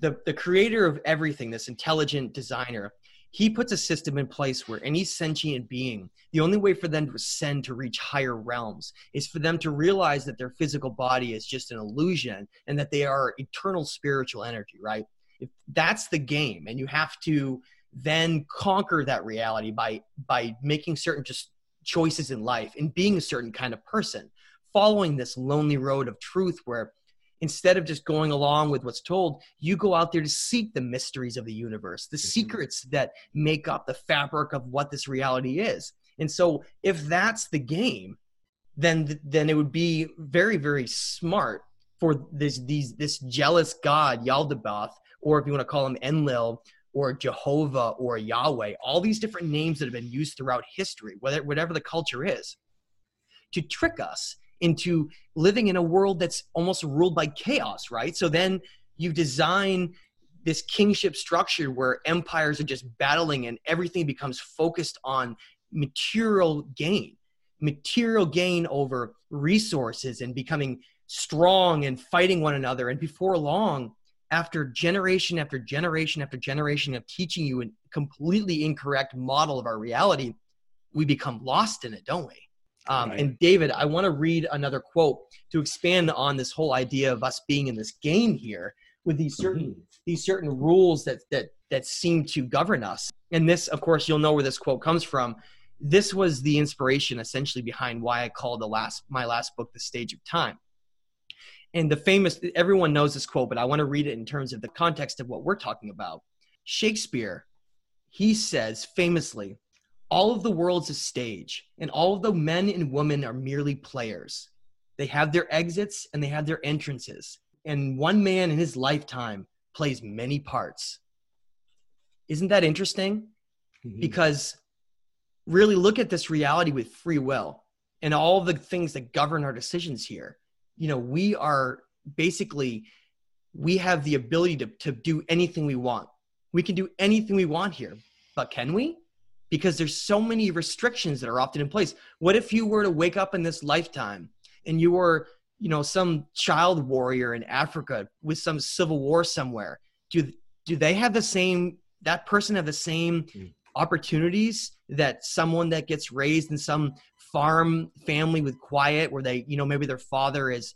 the, the creator of everything, this intelligent designer, he puts a system in place where any sentient being, the only way for them to ascend to reach higher realms is for them to realize that their physical body is just an illusion and that they are eternal spiritual energy, right? If that's the game, and you have to then conquer that reality by by making certain just choices in life and being a certain kind of person, following this lonely road of truth where instead of just going along with what's told, you go out there to seek the mysteries of the universe, the mm-hmm. secrets that make up the fabric of what this reality is. And so, if that's the game, then then it would be very very smart for this these this jealous god Yaldabaoth, or if you want to call him Enlil or Jehovah or Yahweh, all these different names that have been used throughout history, whether whatever the culture is, to trick us into living in a world that's almost ruled by chaos, right? So then you design this kingship structure where empires are just battling and everything becomes focused on material gain material gain over resources and becoming strong and fighting one another and before long after generation after generation after generation of teaching you a completely incorrect model of our reality we become lost in it don't we um, right. and david i want to read another quote to expand on this whole idea of us being in this game here with these certain mm-hmm. these certain rules that that that seem to govern us. And this, of course, you'll know where this quote comes from. This was the inspiration essentially behind why I called the last my last book The Stage of Time. And the famous everyone knows this quote, but I want to read it in terms of the context of what we're talking about. Shakespeare, he says famously, all of the world's a stage, and all of the men and women are merely players. They have their exits and they have their entrances and one man in his lifetime plays many parts. Isn't that interesting? Mm-hmm. Because really look at this reality with free will and all the things that govern our decisions here. You know, we are basically we have the ability to, to do anything we want. We can do anything we want here, but can we? Because there's so many restrictions that are often in place. What if you were to wake up in this lifetime and you were you know some child warrior in Africa with some civil war somewhere do do they have the same that person have the same hmm. opportunities that someone that gets raised in some farm family with quiet where they you know maybe their father is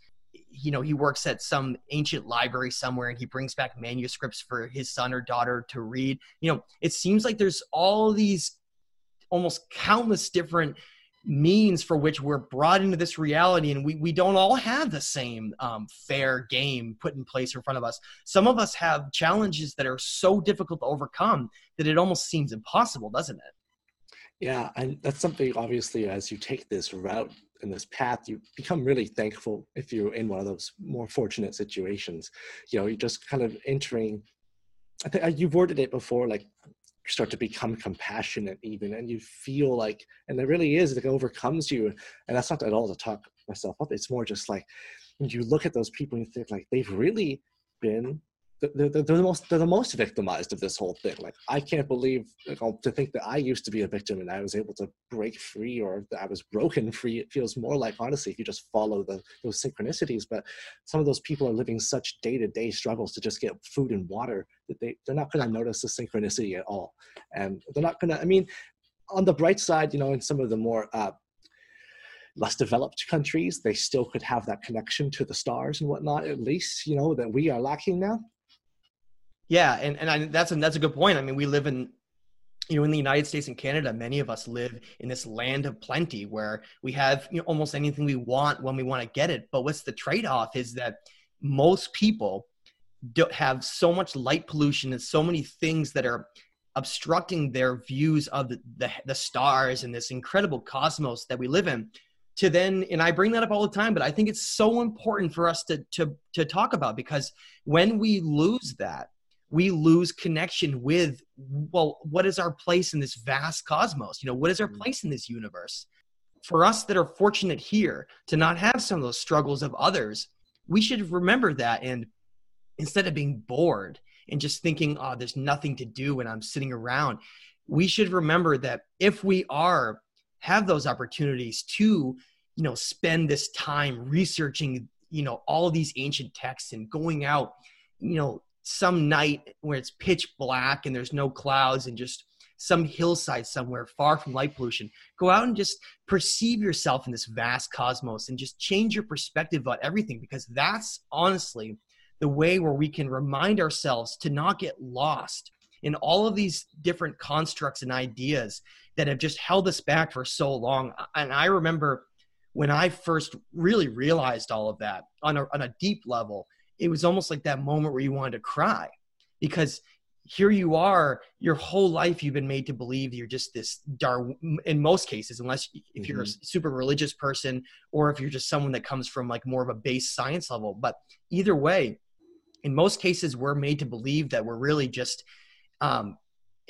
you know he works at some ancient library somewhere and he brings back manuscripts for his son or daughter to read you know it seems like there's all these almost countless different means for which we're brought into this reality and we, we don't all have the same um, fair game put in place in front of us. Some of us have challenges that are so difficult to overcome that it almost seems impossible doesn't it? Yeah and that's something obviously as you take this route and this path you become really thankful if you're in one of those more fortunate situations. You know you're just kind of entering I think uh, you've worded it before, like start to become compassionate even and you feel like and it really is it overcomes you. And that's not at all to talk myself up. It's more just like when you look at those people and you think like they've really been they're, they're, the most they're the most victimized of this whole thing. Like I can't believe like, to think that I used to be a victim and I was able to break free or that I was broken free. It feels more like honestly if you just follow the those synchronicities. But some of those people are living such day to day struggles to just get food and water that they they're not going to notice the synchronicity at all, and they're not going to. I mean, on the bright side, you know, in some of the more uh, less developed countries, they still could have that connection to the stars and whatnot, at least, you know, that we are lacking now. Yeah, and and I, that's a, that's a good point. I mean, we live in you know in the United States and Canada, many of us live in this land of plenty where we have you know almost anything we want when we want to get it. But what's the trade off is that most people don't have so much light pollution and so many things that are obstructing their views of the, the, the stars and this incredible cosmos that we live in to then and i bring that up all the time but i think it's so important for us to to to talk about because when we lose that we lose connection with well what is our place in this vast cosmos you know what is our mm-hmm. place in this universe for us that are fortunate here to not have some of those struggles of others we should remember that and instead of being bored and just thinking oh there's nothing to do when i'm sitting around we should remember that if we are have those opportunities to you know spend this time researching you know all these ancient texts and going out you know some night where it's pitch black and there's no clouds and just some hillside somewhere far from light pollution. Go out and just perceive yourself in this vast cosmos and just change your perspective about everything because that's honestly the way where we can remind ourselves to not get lost in all of these different constructs and ideas that have just held us back for so long. And I remember when I first really realized all of that on a, on a deep level it was almost like that moment where you wanted to cry because here you are your whole life you've been made to believe you're just this dar in most cases unless if you're mm-hmm. a super religious person or if you're just someone that comes from like more of a base science level but either way in most cases we're made to believe that we're really just um,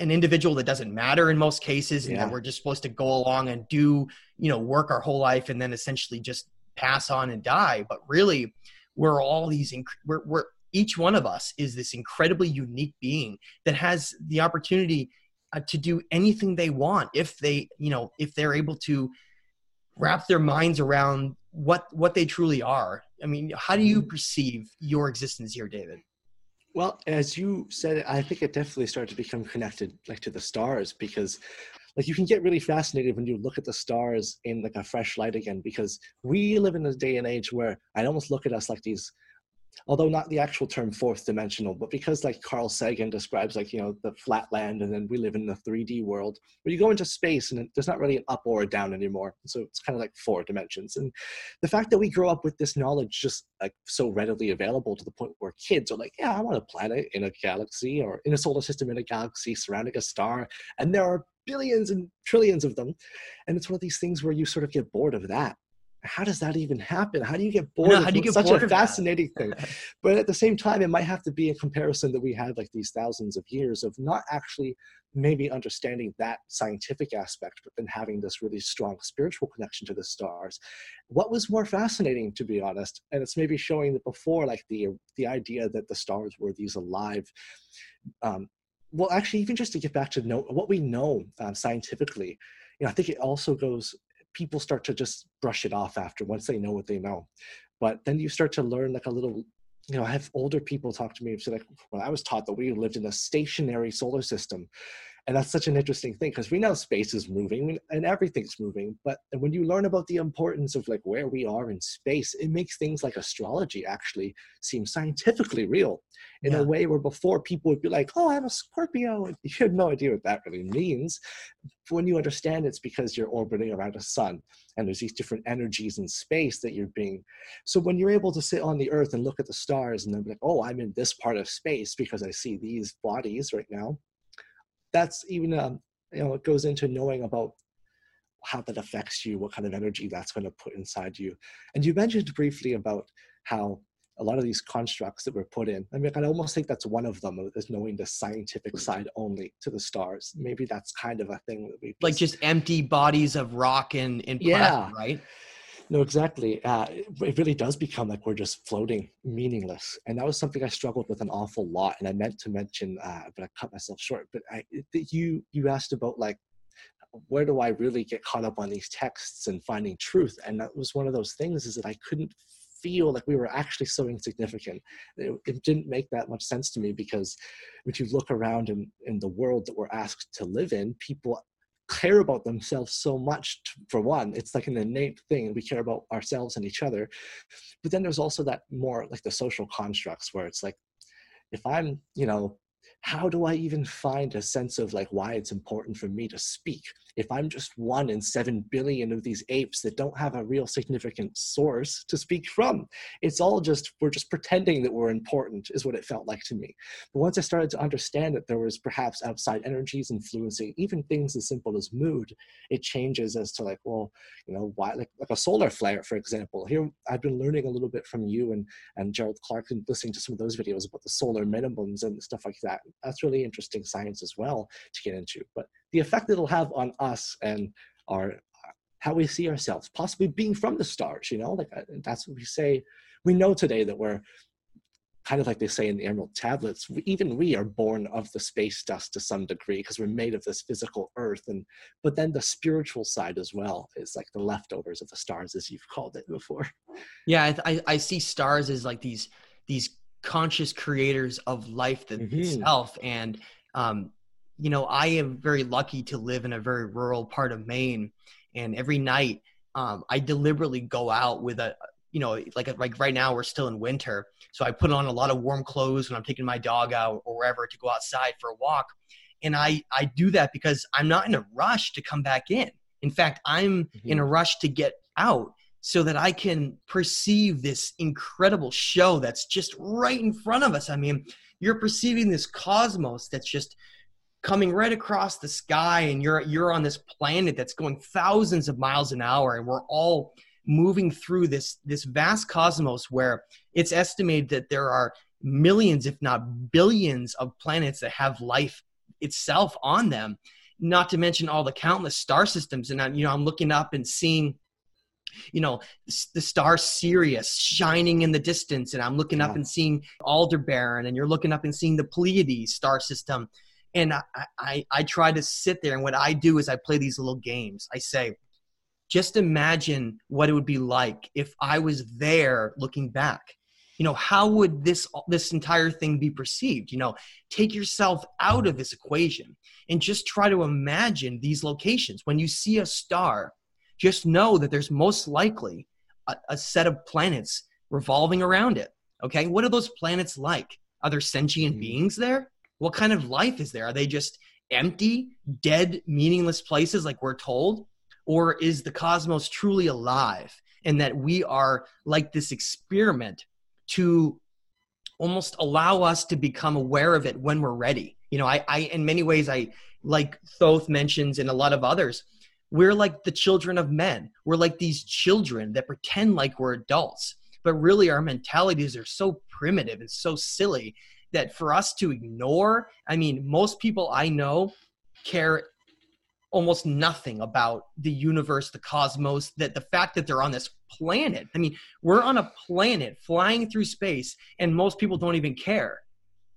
an individual that doesn't matter in most cases and yeah. that we're just supposed to go along and do you know work our whole life and then essentially just pass on and die but really we're all these inc- we're, we're each one of us is this incredibly unique being that has the opportunity uh, to do anything they want if they you know if they're able to wrap their minds around what what they truly are i mean how do you mm-hmm. perceive your existence here david well as you said i think it definitely started to become connected like to the stars because like you can get really fascinated when you look at the stars in like a fresh light again because we live in a day and age where i almost look at us like these although not the actual term fourth dimensional, but because like Carl Sagan describes like, you know, the flat land and then we live in the 3D world where you go into space and there's not really an up or a down anymore. So it's kind of like four dimensions. And the fact that we grow up with this knowledge just like so readily available to the point where kids are like, yeah, I want a planet in a galaxy or in a solar system in a galaxy surrounding a star. And there are billions and trillions of them. And it's one of these things where you sort of get bored of that how does that even happen? How do you get bored? how do you get such a fascinating thing? But at the same time, it might have to be a comparison that we had like these thousands of years of not actually maybe understanding that scientific aspect, but then having this really strong spiritual connection to the stars. What was more fascinating, to be honest, and it's maybe showing that before, like the the idea that the stars were these alive. Um, well, actually, even just to get back to know what we know um, scientifically, you know, I think it also goes people start to just brush it off after once they know what they know. But then you start to learn like a little, you know, I have older people talk to me and say like, well, I was taught that we lived in a stationary solar system and that's such an interesting thing because we know space is moving and everything's moving but when you learn about the importance of like where we are in space it makes things like astrology actually seem scientifically real in yeah. a way where before people would be like oh i'm a scorpio and you had no idea what that really means when you understand it's because you're orbiting around a sun and there's these different energies in space that you're being so when you're able to sit on the earth and look at the stars and then be like oh i'm in this part of space because i see these bodies right now that's even um, you know it goes into knowing about how that affects you what kind of energy that's going to put inside you. And you mentioned briefly about how a lot of these constructs that were put in i mean i almost think that's one of them is knowing the scientific side only to the stars. Maybe that's kind of a thing that we just, like just empty bodies of rock and, and yeah. right no, exactly. Uh, it really does become like we're just floating, meaningless, and that was something I struggled with an awful lot. And I meant to mention, uh, but I cut myself short. But I, you you asked about like where do I really get caught up on these texts and finding truth? And that was one of those things is that I couldn't feel like we were actually so insignificant. It, it, didn't make that much sense to me because if you look around in, in the world that we're asked to live in, people care about themselves so much for one it's like an innate thing we care about ourselves and each other. But then there's also that more like the social constructs where it's like if i'm you know how do I even find a sense of like why it's important for me to speak? If I'm just one in seven billion of these apes that don't have a real significant source to speak from, it's all just, we're just pretending that we're important, is what it felt like to me. But once I started to understand that there was perhaps outside energies influencing even things as simple as mood, it changes as to like, well, you know, why, like, like a solar flare, for example. Here, I've been learning a little bit from you and, and Gerald Clark and listening to some of those videos about the solar minimums and stuff like that that's really interesting science as well to get into. But the effect it'll have on us and our how we see ourselves, possibly being from the stars, you know, like uh, that's what we say. We know today that we're kind of like they say in the Emerald Tablets, we, even we are born of the space dust to some degree because we're made of this physical earth. And but then the spiritual side as well is like the leftovers of the stars, as you've called it before. Yeah, I, I see stars as like these these conscious creators of life itself. Mm-hmm. And, um, you know, I am very lucky to live in a very rural part of Maine. And every night, um, I deliberately go out with a, you know, like like right now we're still in winter, so I put on a lot of warm clothes when I'm taking my dog out or wherever to go outside for a walk, and I I do that because I'm not in a rush to come back in. In fact, I'm mm-hmm. in a rush to get out so that I can perceive this incredible show that's just right in front of us. I mean, you're perceiving this cosmos that's just coming right across the sky and you're you're on this planet that's going thousands of miles an hour and we're all moving through this this vast cosmos where it's estimated that there are millions if not billions of planets that have life itself on them not to mention all the countless star systems and I, you know I'm looking up and seeing you know, the star Sirius shining in the distance. And I'm looking yeah. up and seeing Aldebaran, and you're looking up and seeing the Pleiades star system. And I, I, I try to sit there, and what I do is I play these little games. I say, just imagine what it would be like if I was there looking back. You know, how would this this entire thing be perceived? You know, take yourself out of this equation and just try to imagine these locations. When you see a star, just know that there's most likely a, a set of planets revolving around it. Okay, what are those planets like? Are there sentient mm-hmm. beings there? What kind of life is there? Are they just empty, dead, meaningless places like we're told? Or is the cosmos truly alive and that we are like this experiment to almost allow us to become aware of it when we're ready? You know, I, I in many ways, I like Thoth mentions and a lot of others, we're like the children of men. We're like these children that pretend like we're adults, but really our mentalities are so primitive and so silly that for us to ignore, I mean, most people I know care almost nothing about the universe, the cosmos, that the fact that they're on this planet. I mean, we're on a planet flying through space, and most people don't even care.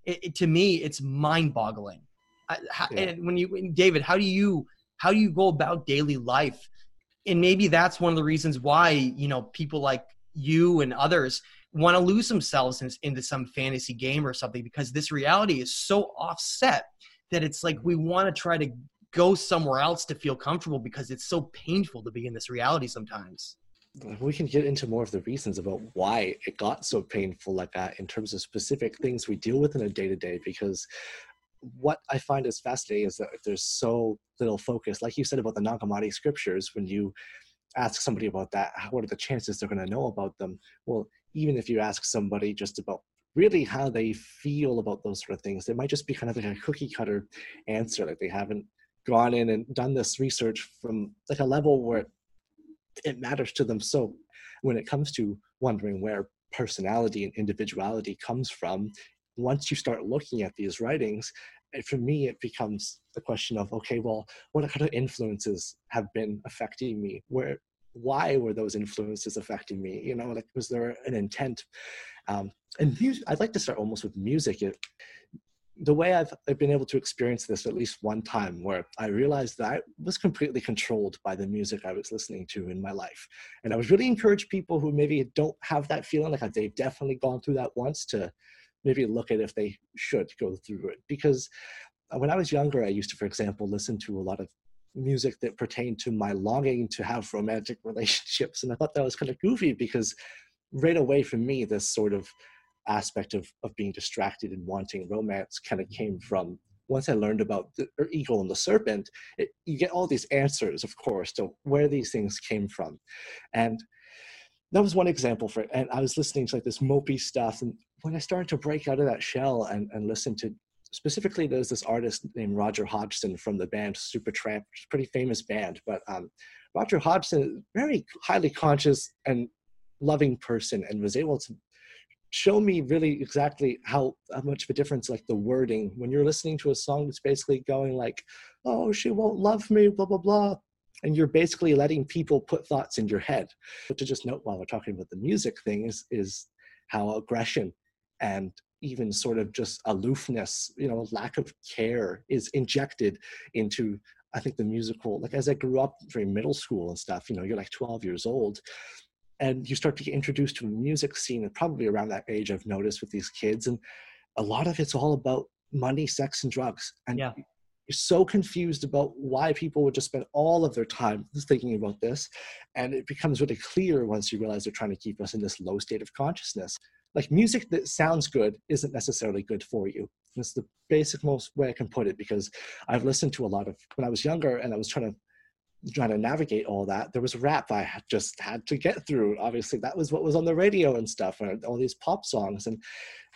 It, it, to me, it's mind-boggling. Yeah. And when you, David, how do you how do you go about daily life? And maybe that's one of the reasons why you know people like you and others want to lose themselves in, into some fantasy game or something because this reality is so offset that it's like we want to try to go somewhere else to feel comfortable because it's so painful to be in this reality sometimes we can get into more of the reasons about why it got so painful like that in terms of specific things we deal with in a day to day because what I find is fascinating is that there's so little focus, like you said about the Nag Hammadi scriptures, when you ask somebody about that, what are the chances they're going to know about them? Well, even if you ask somebody just about really how they feel about those sort of things, they might just be kind of like a cookie cutter answer, like they haven't gone in and done this research from like a level where it matters to them. So when it comes to wondering where personality and individuality comes from, once you start looking at these writings, for me, it becomes the question of okay, well, what kind of influences have been affecting me? Where, why were those influences affecting me? You know, like was there an intent? Um, and music, I'd like to start almost with music. It, the way I've, I've been able to experience this at least one time where I realized that I was completely controlled by the music I was listening to in my life. And I was really encourage people who maybe don't have that feeling like they've definitely gone through that once to maybe look at if they should go through it. Because uh, when I was younger, I used to, for example, listen to a lot of music that pertained to my longing to have romantic relationships. And I thought that was kind of goofy because right away for me, this sort of aspect of, of being distracted and wanting romance kind of came from once I learned about the eagle and the serpent, it, you get all these answers, of course, to where these things came from. And that was one example for it. And I was listening to like this mopey stuff. And when I started to break out of that shell and, and listen to specifically, there's this artist named Roger Hodgson from the band Supertramp, is pretty famous band. But um, Roger Hodgson, very highly conscious and loving person, and was able to show me really exactly how, how much of a difference like the wording when you're listening to a song that's basically going like oh she won't love me blah blah blah and you're basically letting people put thoughts in your head but to just note while we're talking about the music thing is is how aggression and even sort of just aloofness you know lack of care is injected into i think the musical like as i grew up during middle school and stuff you know you're like 12 years old and you start to get introduced to a music scene and probably around that age i've noticed with these kids and a lot of it's all about money sex and drugs and yeah. you're so confused about why people would just spend all of their time thinking about this and it becomes really clear once you realize they're trying to keep us in this low state of consciousness like music that sounds good isn't necessarily good for you it's the basic most way i can put it because i've listened to a lot of when i was younger and i was trying to trying to navigate all that, there was rap I just had to get through. Obviously, that was what was on the radio and stuff, and all these pop songs. And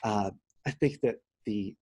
uh, I think that the,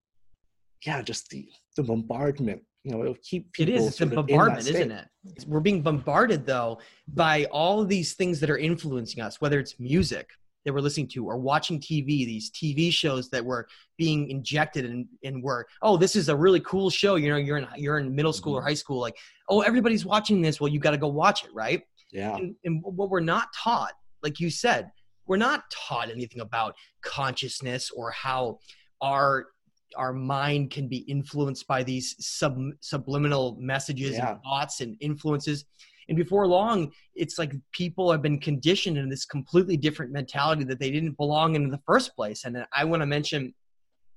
yeah, just the the bombardment, you know, it'll keep people. It is. It's a bombardment, isn't it? We're being bombarded though by all of these things that are influencing us, whether it's music, that we're listening to or watching TV, these TV shows that were being injected and, and were, oh, this is a really cool show. You know, you're in, you're in middle school or mm-hmm. high school. Like, oh, everybody's watching this. Well, you got to go watch it. Right. Yeah. And, and what we're not taught, like you said, we're not taught anything about consciousness or how our our mind can be influenced by these sub, subliminal messages Yeah. and thoughts and influences and before long it's like people have been conditioned in this completely different mentality that they didn't belong in the first place and i want to mention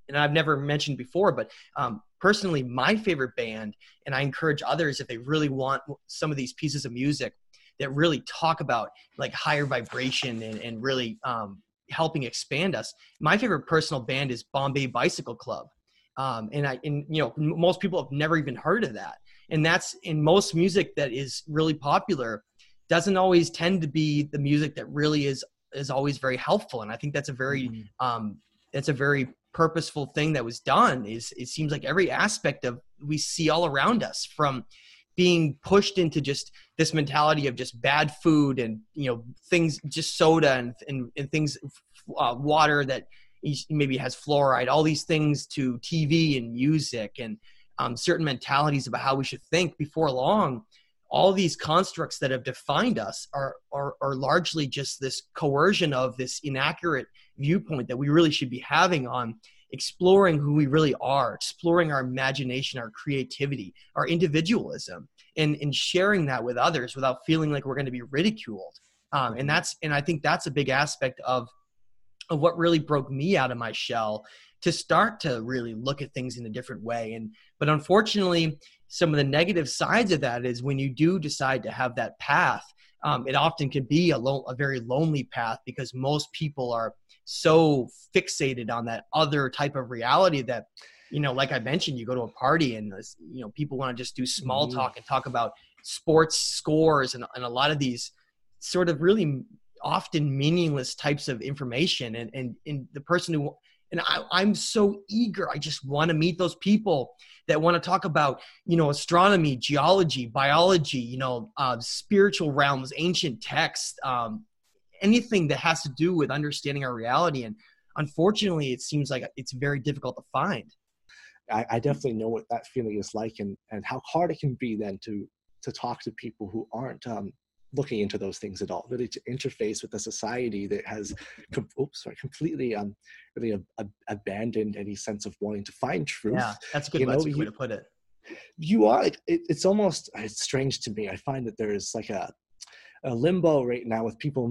and i've never mentioned before but um, personally my favorite band and i encourage others if they really want some of these pieces of music that really talk about like higher vibration and, and really um, helping expand us. My favorite personal band is Bombay Bicycle Club. Um, and I, and you know, most people have never even heard of that. And that's in most music that is really popular doesn't always tend to be the music that really is, is always very helpful. And I think that's a very, mm-hmm. um, that's a very purposeful thing that was done is it seems like every aspect of we see all around us from being pushed into just this mentality of just bad food and you know things just soda and and, and things uh, water that maybe has fluoride all these things to tv and music and um, certain mentalities about how we should think before long all these constructs that have defined us are, are, are largely just this coercion of this inaccurate viewpoint that we really should be having on exploring who we really are, exploring our imagination, our creativity, our individualism, and, and sharing that with others without feeling like we're going to be ridiculed. Um, and that's and I think that's a big aspect of of what really broke me out of my shell to start to really look at things in a different way. And but unfortunately, some of the negative sides of that is when you do decide to have that path, um, it often can be a, lo- a very lonely path because most people are so fixated on that other type of reality that you know like i mentioned you go to a party and you know people want to just do small mm-hmm. talk and talk about sports scores and, and a lot of these sort of really often meaningless types of information and and, and the person who and I, i'm so eager i just want to meet those people that want to talk about you know astronomy geology biology you know uh, spiritual realms ancient texts um, anything that has to do with understanding our reality. And unfortunately, it seems like it's very difficult to find. I, I definitely know what that feeling is like, and and how hard it can be then to to talk to people who aren't um, looking into those things at all. Really, to interface with a society that has, com- oops, sorry, completely um, really abandoned any sense of wanting to find truth. Yeah, that's a good, you know, you, way to put it. You are. It, it's almost. It's strange to me. I find that there is like a a limbo right now with people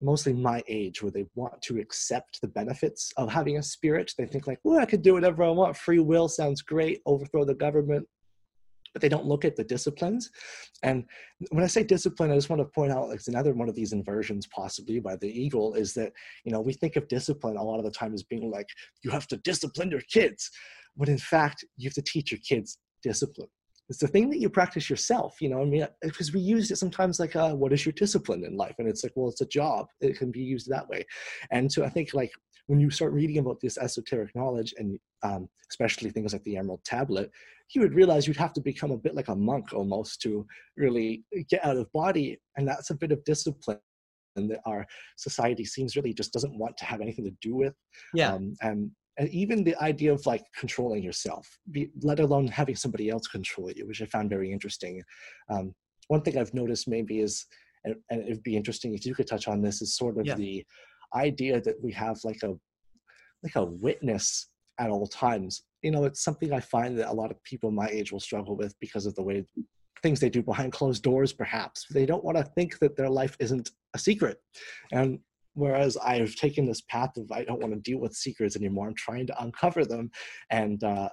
mostly my age where they want to accept the benefits of having a spirit. They think like, well, I could do whatever I want. Free will sounds great. Overthrow the government. But they don't look at the disciplines. And when I say discipline, I just want to point out like another one of these inversions possibly by the eagle is that, you know, we think of discipline a lot of the time as being like, you have to discipline your kids. When in fact, you have to teach your kids discipline it's the thing that you practice yourself you know i mean because we use it sometimes like uh, what is your discipline in life and it's like well it's a job it can be used that way and so i think like when you start reading about this esoteric knowledge and um, especially things like the emerald tablet you would realize you'd have to become a bit like a monk almost to really get out of body and that's a bit of discipline that our society seems really just doesn't want to have anything to do with yeah um, and and even the idea of like controlling yourself, be, let alone having somebody else control you, which I found very interesting. Um, one thing I've noticed maybe is, and, and, it'd be interesting if you could touch on this, is sort of yeah. the idea that we have like a like a witness at all times. You know, it's something I find that a lot of people my age will struggle with because of the way things they do behind closed doors. Perhaps they don't want to think that their life isn't a secret, and whereas I've taken this path of I don't want to deal with secrets anymore. I'm trying to uncover them, and uh,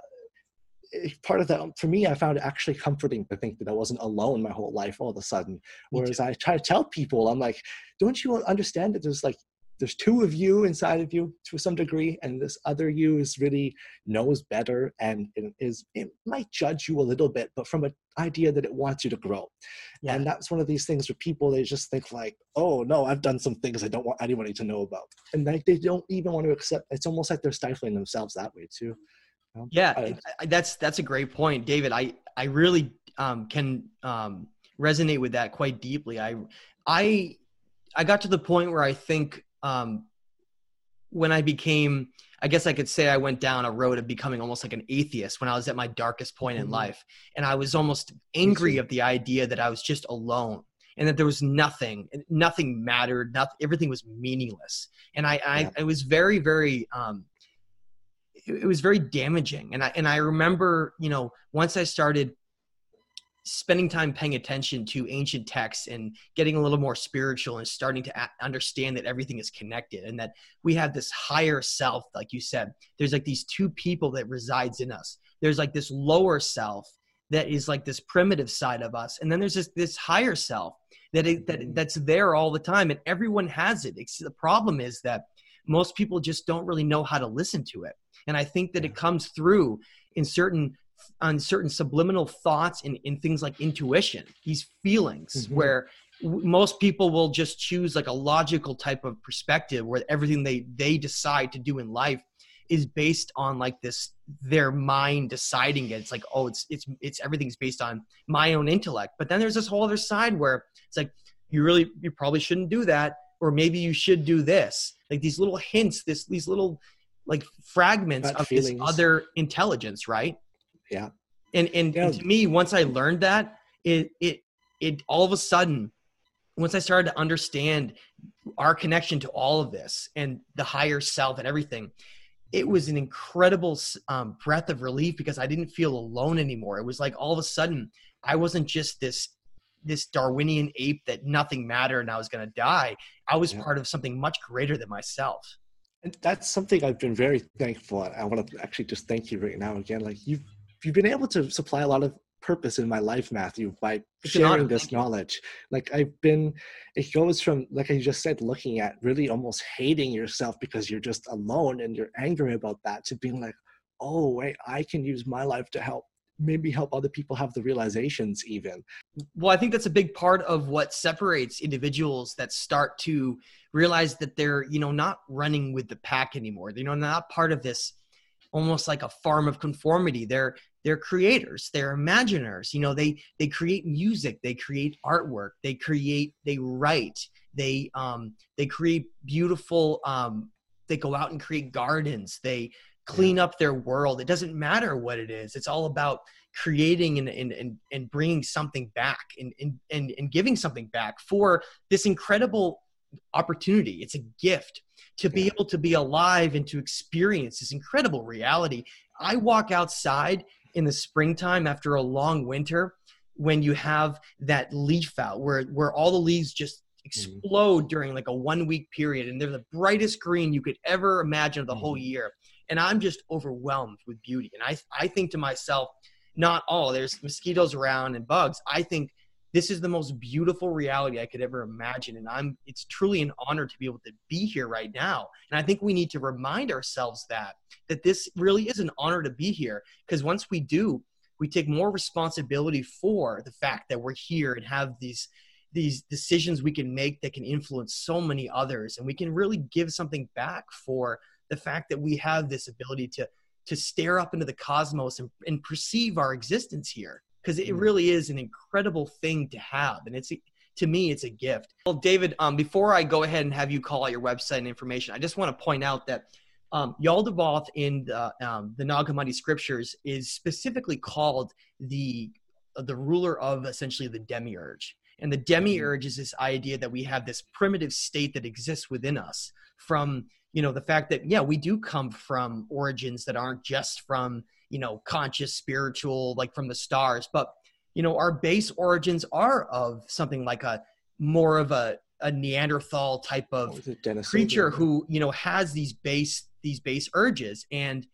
part of that for me, I found it actually comforting to think that I wasn't alone my whole life all of a sudden. Whereas I try to tell people, I'm like, don't you understand that there's like there's two of you inside of you to some degree and this other you is really knows better and is it might judge you a little bit but from an idea that it wants you to grow. Yeah. and that's one of these things where people they just think like oh no i've done some things i don't want anybody to know about. And like they don't even want to accept it's almost like they're stifling themselves that way too. Yeah I, I, that's that's a great point david. I i really um, can um, resonate with that quite deeply. I i i got to the point where i think um, when I became, I guess I could say I went down a road of becoming almost like an atheist when I was at my darkest point mm-hmm. in life. And I was almost angry of the idea that I was just alone. and that there was nothing, nothing mattered, nothing, everything was meaningless. And I, I, yeah. I was very, very, um, it, it was very damaging. And I, and I remember, you know, once I started spending time paying attention to ancient texts and getting a little more spiritual and starting to a- understand that everything is connected and that we have this higher self like you said. There's like these two people that resides in us. There's like this lower self that is like this primitive side of us and then there's this this higher self that it, that that's there all the time and everyone has it. It's, the problem is that most people just don't really know how to listen to it and i think that it comes through in certain on certain subliminal thoughts and in things like intuition, these feelings mm-hmm. where w- most people will just choose like a logical type of perspective where everything they they decide to do in life is based on like this their mind deciding it. It's like, oh, it's it's it's everything's based on my own intellect. But then there's this whole other side where it's like you really you probably shouldn't do that, or maybe you should do this. Like these little hints, this these little like fragments of feelings. this other intelligence, right? Yeah. And and, yeah. and to me, once I learned that, it it it all of a sudden, once I started to understand our connection to all of this and the higher self and everything, it was an incredible um, breath of relief because I didn't feel alone anymore. It was like all of a sudden I wasn't just this this Darwinian ape that nothing mattered and I was going to die. I was yeah. part of something much greater than myself. And that's something I've been very thankful. I want to actually just thank you right now again. Like you've you've been able to supply a lot of purpose in my life, Matthew, by sharing this knowledge. Like I've been, it goes from, like I just said, looking at really almost hating yourself because you're just alone and you're angry about that to being like, oh, wait, I can use my life to help maybe help other people have the realizations even. Well i think that's a big part of what separates individuals that start to realize that they're you know not running with the pack anymore. You know not part of this almost like a farm of conformity. They're they're creators they're imaginers you know they they create music they create artwork they create they write they um they create beautiful um they go out and create gardens they clean yeah. up their world it doesn't matter what it is it's all about creating and and and, and bringing something back and, and and and giving something back for this incredible opportunity it's a gift to be able to be alive and to experience this incredible reality. I walk outside in the springtime after a long winter when you have that leaf out where where all the leaves just mm-hmm. explode mm-hmm. during like a one week period and they're the brightest green you could ever imagine of the mm-hmm. whole year and i'm just overwhelmed with beauty and i i think to myself not all there's mosquitoes around and bugs i think this is the most beautiful reality I could ever imagine. And I'm it's truly an honor to be able to be here right now. And I think we need to remind ourselves that that this really is an honor to be here. Because once we do, we take more responsibility for the fact that we're here and have these these decisions we can make that can influence so many others and we can really give something back for the fact that we have this ability to to stare up into the cosmos and, and perceive our existence here because it mm. really is an incredible thing to have and it's to me it's a gift well david um, before i go ahead and have you call out your website and information i just want to point out that um, Yaldabaoth in the, um, the Nag Hammadi scriptures is specifically called the the ruler of essentially the demiurge. And the demiurge is this idea that we have this primitive state that exists within us from, you know, the fact that, yeah, we do come from origins that aren't just from you know conscious spiritual like from the stars. But you know our base origins are of something like a more of a, a neanderthal type of creature who you know has these base these base urges. And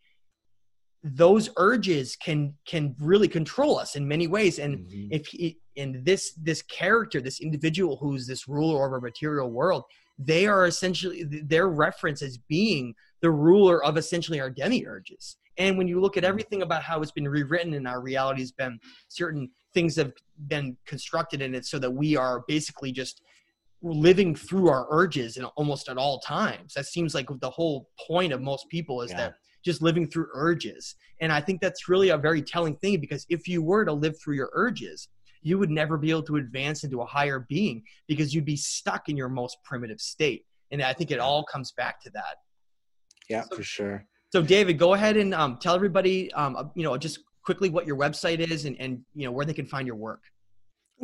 those urges can can really control us in many ways. And mm-hmm. if he, and this this character this individual who's this ruler over material world they are essentially their reference as being the ruler of essentially our demiurges and when you look at everything about how it's been rewritten and our reality has been certain things have been constructed in it so that we are basically just living through our urges in almost at all times. That seems like the whole point of most people is yeah. that just living through urges. And I think that's really a very telling thing because if you were to live through your urges, you would never be able to advance into a higher being because you'd be stuck in your most primitive state. And I think it all comes back to that. Yeah, so, for sure. So, David, go ahead and um, tell everybody, um, uh, you know, just quickly what your website is and, and, you know, where they can find your work.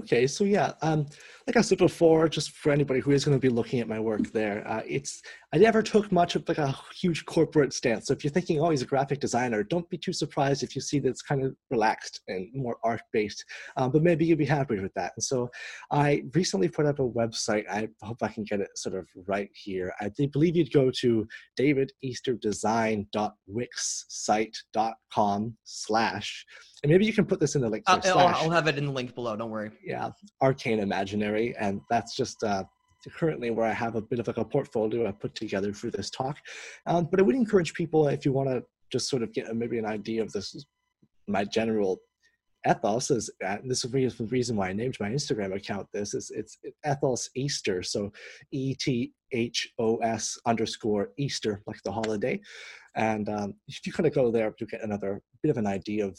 Okay, so yeah, um, like I said before, just for anybody who is going to be looking at my work there, uh, it's I never took much of like a huge corporate stance. So if you're thinking, oh, he's a graphic designer, don't be too surprised if you see that it's kind of relaxed and more art based. Um, but maybe you'll be happy with that. And so I recently put up a website. I hope I can get it sort of right here. I believe you'd go to davideasterdesign.wixsite.com slash and maybe you can put this in the link. I'll, I'll, have it in the link below. Don't worry. Yeah, arcane imaginary, and that's just uh, currently where I have a bit of like a portfolio I put together for this talk. Um, but I would encourage people if you want to just sort of get maybe an idea of this, my general ethos is uh, this is the reason why I named my Instagram account this is it's ethos Easter so E T H O S underscore Easter like the holiday and um, if you kind of go there to get another bit of an idea of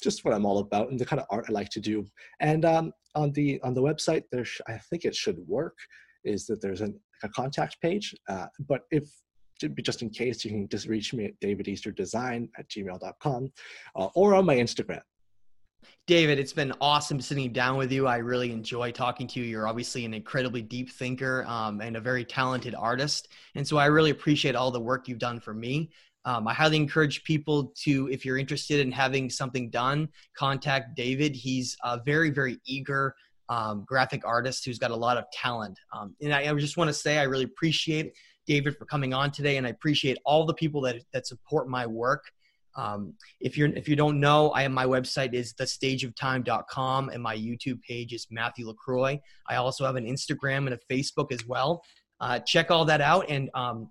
just what I'm all about and the kind of art I like to do. And um, on the on the website, there I think it should work. Is that there's an, a contact page, uh, but if just in case, you can just reach me at davideasterdesign at gmail.com uh, or on my Instagram. David, it's been awesome sitting down with you. I really enjoy talking to you. You're obviously an incredibly deep thinker um, and a very talented artist. And so I really appreciate all the work you've done for me. Um, I highly encourage people to, if you're interested in having something done, contact David. He's a very, very eager um, graphic artist who's got a lot of talent. Um, and I, I just want to say I really appreciate David for coming on today, and I appreciate all the people that that support my work. Um, if you're if you don't know, I have my website is thestageoftime.com and my YouTube page is Matthew LaCroix. I also have an Instagram and a Facebook as well. Uh, check all that out and um,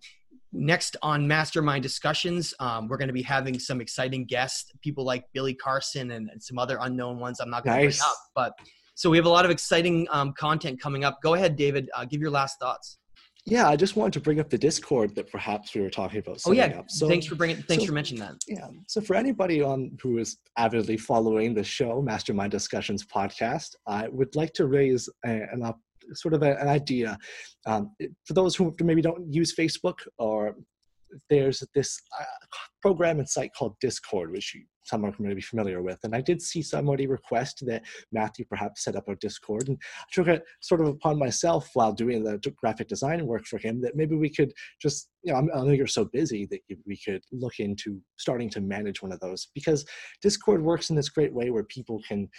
Next on Mastermind Discussions, um, we're going to be having some exciting guests, people like Billy Carson and, and some other unknown ones I'm not going nice. to bring up. But so we have a lot of exciting um, content coming up. Go ahead, David. Uh, give your last thoughts. Yeah, I just wanted to bring up the Discord that perhaps we were talking about. Oh yeah, so, thanks for bringing. Thanks so, for mentioning that. Yeah, so for anybody on who is avidly following the show, Mastermind Discussions podcast, I would like to raise a, an up sort of a, an idea. Um, for those who maybe don't use Facebook or there's this uh, program and site called Discord, which you, some are going to be familiar with. And I did see somebody request that Matthew perhaps set up a Discord. And I took it sort of upon myself while doing the graphic design work for him that maybe we could just, you know, I know you're so busy that we could look into starting to manage one of those because Discord works in this great way where people can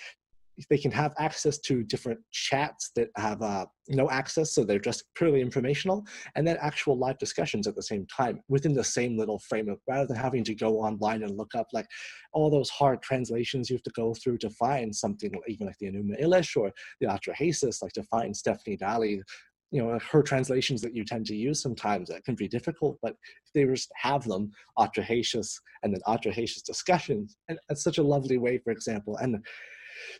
they can have access to different chats that have uh, no access, so they're just purely informational, and then actual live discussions at the same time within the same little framework, rather than having to go online and look up like all those hard translations you have to go through to find something even like the Enuma Elish or the Atrahasis, like to find Stephanie Dalley you know her translations that you tend to use sometimes. That can be difficult but if they just have them Atrahasis and then Atrahasis discussions and it's such a lovely way for example and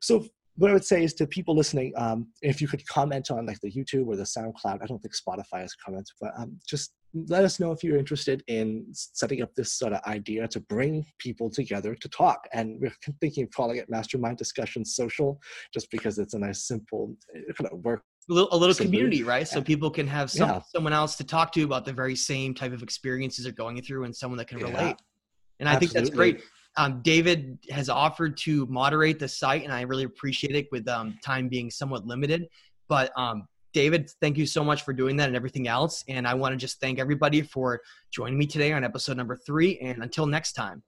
so what I would say is to people listening, um, if you could comment on like the YouTube or the SoundCloud, I don't think Spotify has comments, but um, just let us know if you're interested in setting up this sort of idea to bring people together to talk. And we're thinking of calling it Mastermind Discussion Social, just because it's a nice, simple kind of work. A little, a little community, right? So people can have some, yeah. someone else to talk to about the very same type of experiences they're going through and someone that can relate. Yeah. And I Absolutely. think that's great. Um, David has offered to moderate the site, and I really appreciate it with um, time being somewhat limited. But um, David, thank you so much for doing that and everything else. And I want to just thank everybody for joining me today on episode number three. And until next time.